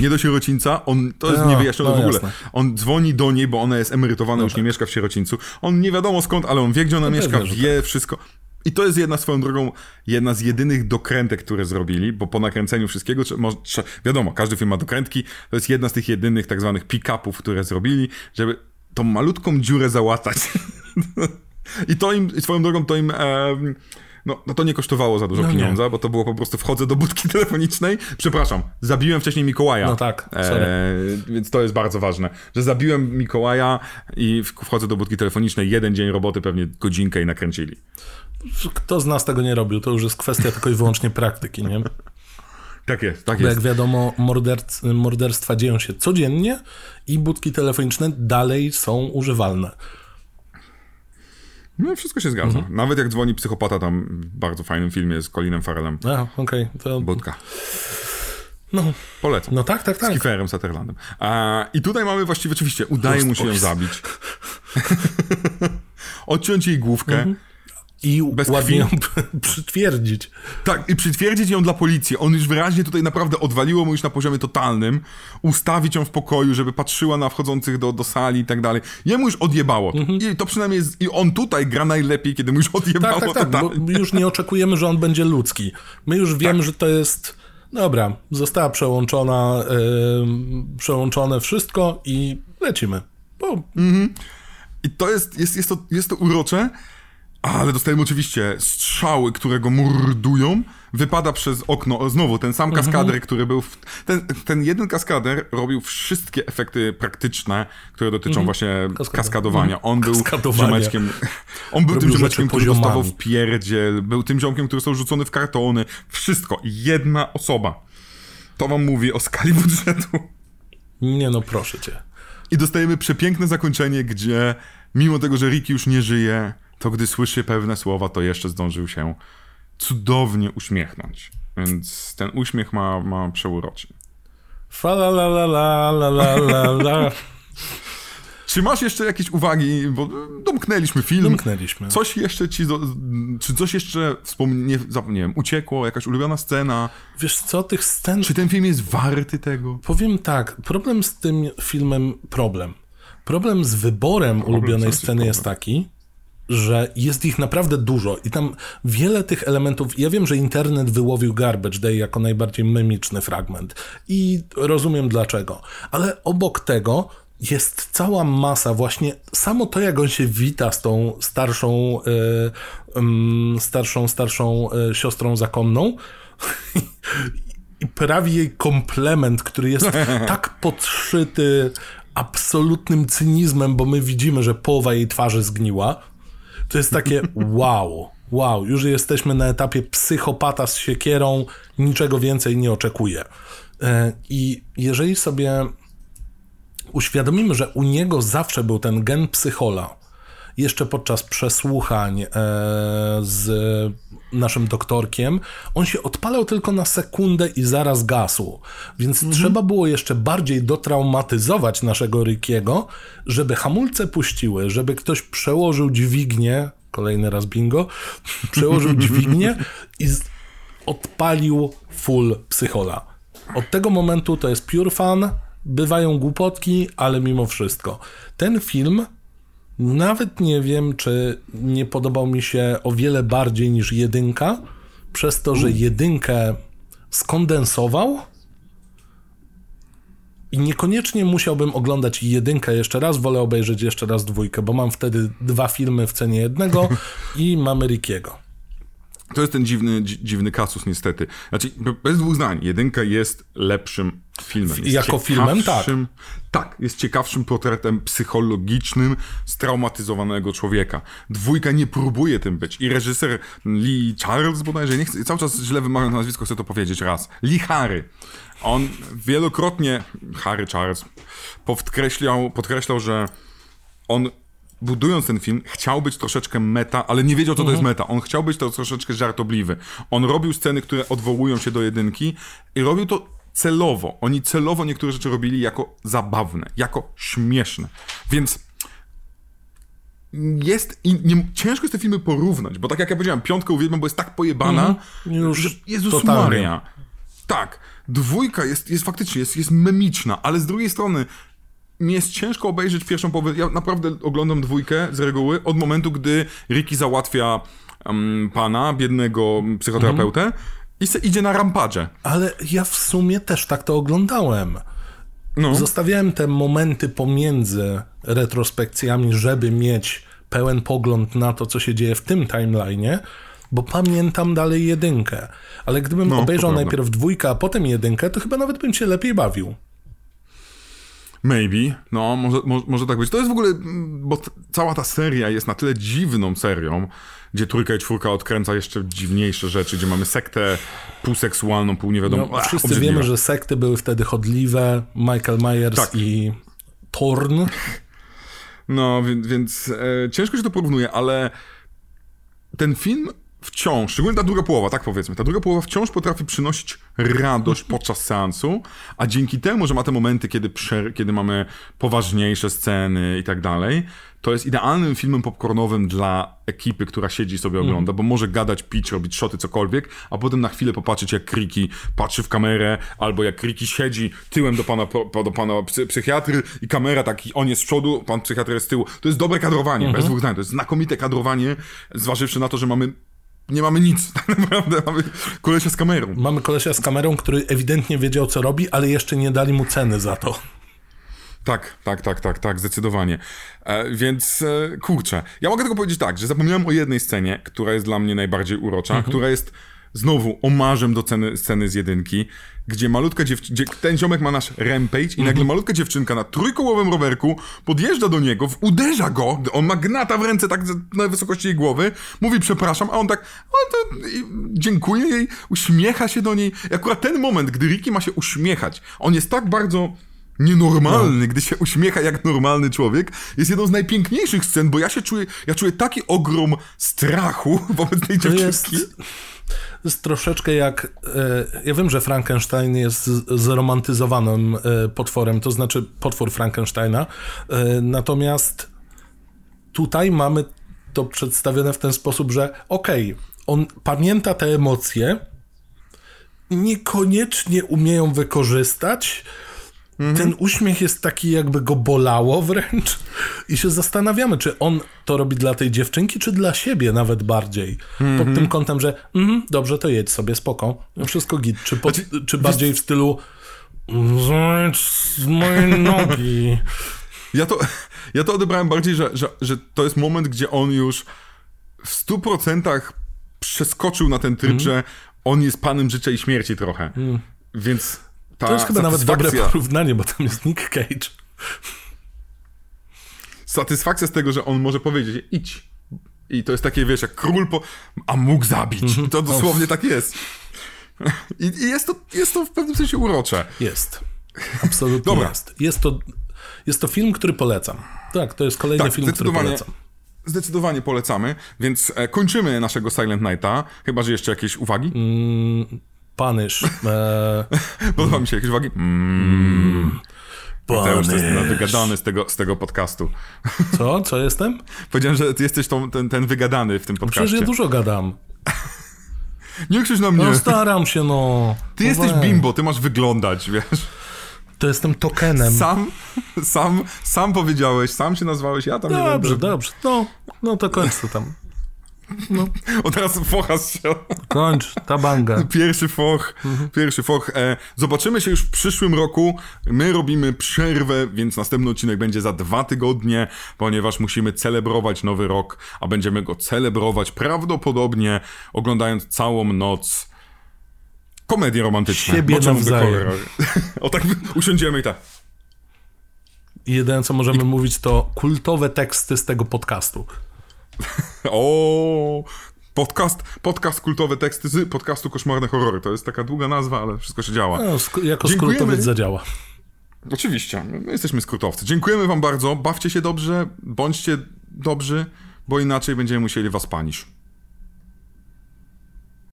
Nie do sierocińca, on, to jest No, niewyjaśnione no, w ogóle. jasne. On dzwoni do niej, bo ona jest emerytowana, już nie mieszka w sierocińcu. On nie wiadomo skąd, ale on wie, gdzie ona mieszka, pewnie, że wie wszystko. I to jest jedna swoją drogą, jedna z jedynych dokrętek, które zrobili, bo po nakręceniu wszystkiego, trze- mo- trze- wiadomo, każdy film ma dokrętki, to jest jedna z tych jedynych tak zwanych pick-upów, które zrobili, żeby tą malutką dziurę załatać. <laughs> I to im, swoją drogą, to im, no, no to nie kosztowało za dużo No nie. pieniądza, bo to było po prostu wchodzę do budki <laughs> telefonicznej, przepraszam, zabiłem wcześniej Mikołaja. No tak, sorry. E, więc to jest bardzo ważne, że zabiłem Mikołaja i wchodzę do budki telefonicznej, jeden dzień roboty, pewnie godzinkę i nakręcili. Kto z nas tego nie robił, to już jest kwestia tylko i wyłącznie praktyki, nie? Tak jest, tak Bo jest. jak wiadomo, morderc- morderstwa dzieją się codziennie i budki telefoniczne dalej są używalne. No wszystko się zgadza. Mhm. Nawet jak dzwoni psychopata tam w bardzo fajnym filmie z Colinem Farrellem. A, okej, to... Budka. No, Polecam. no tak, tak, Z tak. Kieferem Sutherlandem. A, I tutaj mamy właściwie, oczywiście, udaje mu się ją zabić. <laughs> Odciąć jej główkę. Mhm. I Bez ładnie ją <laughs> przytwierdzić. Tak, i przytwierdzić ją dla policji. On już wyraźnie tutaj naprawdę odwaliło mu już na poziomie totalnym. Ustawić ją w pokoju, żeby patrzyła na wchodzących do, do sali i tak dalej. Jemu już odjebało. I to przynajmniej jest, i on tutaj gra najlepiej, kiedy mu już odjebało Tak, tak, tak, bo już nie oczekujemy, że on będzie ludzki. My już wiemy, Tak. że to jest... Dobra, została przełączona, yy, przełączone wszystko i lecimy. Bo I to jest, jest, jest, to, jest to urocze, ale dostajemy oczywiście strzały, które go mordują. Wypada przez okno, znowu ten sam Mhm. kaskader, który był. W, ten, ten jeden kaskader robił wszystkie efekty praktyczne, które dotyczą właśnie Mhm. Kaskadowania. kaskadowania. On był <laughs> ziomeczkiem. On był tym Robił ziomeczkiem, rzeczy który dostawał w pierdziel, był tym ziomkiem, który został rzucony w kartony. Wszystko. Jedna osoba. To wam mówi o skali <laughs> budżetu. nie no, proszę cię. I dostajemy przepiękne zakończenie, gdzie mimo tego, że Ricky już nie żyje, to gdy słyszy pewne słowa, to jeszcze zdążył się cudownie uśmiechnąć. Więc ten uśmiech ma, ma przeuroczy. Fa la la la la la la la. Czy masz jeszcze jakieś uwagi, bo domknęliśmy film. Domknęliśmy. Coś jeszcze ci, do, czy coś jeszcze wspomnie, wiem. uciekło, jakaś ulubiona scena? Wiesz co, tych scen... Czy ten film jest warty tego? Powiem tak, problem z tym filmem, problem. Problem z wyborem problem ulubionej sceny jest taki, że jest ich naprawdę dużo i tam wiele tych elementów. Ja wiem, że internet wyłowił Garbage Day jako najbardziej memiczny fragment i rozumiem dlaczego, ale obok tego jest cała masa właśnie samo to, jak on się wita z tą starszą, y, ym, starszą, starszą y, siostrą zakonną. <laughs> i prawi jej komplement, który jest <laughs> tak podszyty absolutnym cynizmem, bo my widzimy, że połowa jej twarzy zgniła. To jest takie wow, wow, już jesteśmy na etapie psychopata z siekierą, niczego więcej nie oczekuję. E, I jeżeli sobie uświadomimy, że u niego zawsze był ten gen psychola, jeszcze podczas przesłuchań e, z naszym doktorkiem, on się odpalał tylko na sekundę i zaraz gasł. Więc trzeba było jeszcze bardziej dotraumatyzować naszego Rickiego, żeby hamulce puściły, żeby ktoś przełożył dźwignię, kolejny raz bingo, <laughs> przełożył dźwignię i odpalił full psychola. Od tego momentu to jest pure fun, bywają głupotki, ale mimo wszystko. Ten film nawet nie wiem, czy nie podobał mi się o wiele bardziej niż jedynka, przez to, że jedynkę skondensował i niekoniecznie musiałbym oglądać jedynkę jeszcze raz, wolę obejrzeć jeszcze raz dwójkę, bo mam wtedy dwa filmy w cenie jednego <laughs> i mamy Rickiego. To jest ten dziwny, dzi- dziwny kasus niestety. Znaczy, be- bez dwóch zdań, jedynka jest lepszym filmem. Jest jako filmem, tak. Tak, jest ciekawszym portretem psychologicznym straumatyzowanego człowieka. Dwójka nie próbuje tym być. I reżyser Lee Charles bodajże, nie chcę, cały czas źle wymawiam nazwisko, chcę to powiedzieć raz. Lee Harry. On wielokrotnie, Harry Charles, podkreślał, podkreślał, że on budując ten film, chciał być troszeczkę meta, ale nie wiedział, co to jest meta. On chciał być to troszeczkę żartobliwy. On robił sceny, które odwołują się do jedynki i robił to celowo. Oni celowo niektóre rzeczy robili jako zabawne, jako śmieszne. Więc jest i nie, ciężko jest te filmy porównać, bo tak jak ja powiedziałem, piątkę uwielbiam, bo jest tak pojebana, Już że Jezus totalnie. Maria. Tak, dwójka jest, jest faktycznie, jest, jest memiczna, ale z drugiej strony mi jest ciężko obejrzeć pierwszą połowę. Ja naprawdę oglądam dwójkę z reguły od momentu, gdy Ricky załatwia em, pana, biednego psychoterapeutę i se idzie na rampadże. Ale ja w sumie też tak to oglądałem. No. Zostawiałem te momenty pomiędzy retrospekcjami, żeby mieć pełen pogląd na to, co się dzieje w tym timeline'ie, bo pamiętam dalej jedynkę. Ale gdybym No, obejrzał najpierw dwójkę, a potem jedynkę, to chyba nawet bym się lepiej bawił. Maybe, no, może, może, może tak być. To jest w ogóle, bo cała ta seria jest na tyle dziwną serią, gdzie trójka i czwórka odkręca jeszcze dziwniejsze rzeczy, gdzie mamy sektę półseksualną, pół nie wiadomo. No, Ach, wszyscy obrzydliwe. wiemy, że sekty były wtedy chodliwe. Michael Myers Tak. i Thorn. No, więc, więc e, ciężko się to porównuje, ale ten film wciąż, szczególnie ta druga połowa, tak powiedzmy, ta druga połowa wciąż potrafi przynosić radość <laughs> podczas seansu, a dzięki temu, że ma te momenty, kiedy, przer- kiedy mamy poważniejsze sceny i tak dalej, to jest idealnym filmem popcornowym dla ekipy, która siedzi sobie ogląda, bo może gadać, pić, robić szoty, cokolwiek, a potem na chwilę popatrzeć, jak Kriki patrzy w kamerę, albo jak Kriki siedzi tyłem do pana, do pana psy, psychiatry i kamera taki, on jest z przodu, pan psychiatry jest z tyłu. To jest dobre kadrowanie, bez dwóch zdań. To jest znakomite kadrowanie, zważywszy na to, że mamy nie mamy nic, <laughs> tak naprawdę mamy kolesia z kamerą. Mamy kolesia z kamerą, który ewidentnie wiedział, co robi, ale jeszcze nie dali mu ceny za to. Tak, tak, tak, tak, tak, zdecydowanie. E, więc e, kurczę, ja mogę tylko powiedzieć tak, że zapomniałem o jednej scenie, która jest dla mnie najbardziej urocza, która jest znowu omarzem do ceny, sceny z jedynki, gdzie malutka dziewczynka, ten ziomek ma nasz rampage i nagle malutka dziewczynka na trójkołowym rowerku podjeżdża do niego, uderza go, on ma gnata w ręce tak na wysokości jej głowy, mówi przepraszam, a on tak, o to dziękuję jej, uśmiecha się do niej. I akurat ten moment, gdy Ricky ma się uśmiechać, on jest tak bardzo nienormalny, gdy się uśmiecha jak normalny człowiek, jest jedną z najpiękniejszych scen, bo ja się czuję, ja czuję taki ogrom strachu <laughs> wobec tej To jest, dziewczynki. to jest troszeczkę jak. E, ja wiem, że Frankenstein jest zromantyzowanym e, potworem, to znaczy potwór Frankensteina. E, natomiast tutaj mamy to przedstawione w ten sposób, że okej, on pamięta te emocje, niekoniecznie umieją wykorzystać. Ten uśmiech jest taki, jakby go bolało wręcz. I się zastanawiamy, czy on to robi dla tej dziewczynki, czy dla siebie nawet bardziej. Pod tym kątem, że mhm, dobrze, to jedź sobie, spoko. Wszystko git. Czy, pod, Znaczy, czy bardziej w stylu z mojej <laughs> nogi. Ja to, ja to odebrałem bardziej, że, że, że to jest moment, gdzie on już w stu procentach przeskoczył na ten tryb, że on jest panem życia i śmierci trochę. Więc ta To jest chyba nawet dobre porównanie, bo tam jest Nick Cage. satysfakcja z tego, że on może powiedzieć idź. I to jest takie, wiesz, jak król po... A mógł zabić. Mhm. To dosłownie tak jest. I, I jest, to, jest to w pewnym sensie urocze. Jest. Absolutnie Dobra. jest. Jest to, jest to film, który polecam. Tak, to jest kolejny Tak, film, który polecam. Zdecydowanie polecamy, więc e, kończymy naszego Silent Nighta. Chyba, że jeszcze jakieś uwagi? Mm. Panysz. E, <laughs> Podoba mi się jakieś uwagi? Mm. Mateusz, to jest Panysz. wygadany z tego, z tego podcastu. <laughs> Co? Co jestem? Powiedziałem, że ty jesteś tą, ten, ten wygadany w tym Przecież podcaście. ja dużo gadam. <laughs> Nie krzycz na mnie. No staram się, no. ty No jesteś bimbo, ty masz wyglądać, wiesz. To jestem tokenem. Sam, sam, sam powiedziałeś, sam się nazwałeś, ja tam nie Dobrze, będę. dobrze. No, no to kończ to tam. O, teraz fochas się. Kończ, ta banga. <laughs> Pierwszy foch, pierwszy foch. E, zobaczymy się już w przyszłym roku. My robimy przerwę, więc następny odcinek będzie za dwa tygodnie, ponieważ musimy celebrować nowy rok, a będziemy go celebrować prawdopodobnie oglądając całą noc komedie romantyczne. Siebie nawzajem. horror. <laughs> o tak usiądziemy i tak. I jedyne, co możemy mówić, to kultowe teksty z tego podcastu. <laughs> O, podcast, podcast kultowe teksty z podcastu Koszmarne Horrory. To jest taka długa nazwa, ale wszystko się działa. No, sk- jako Dziękujemy. skrótowiec zadziała. Oczywiście, my jesteśmy skrótowcy. Dziękujemy wam bardzo, bawcie się dobrze, bądźcie dobrzy, bo inaczej będziemy musieli was panisz.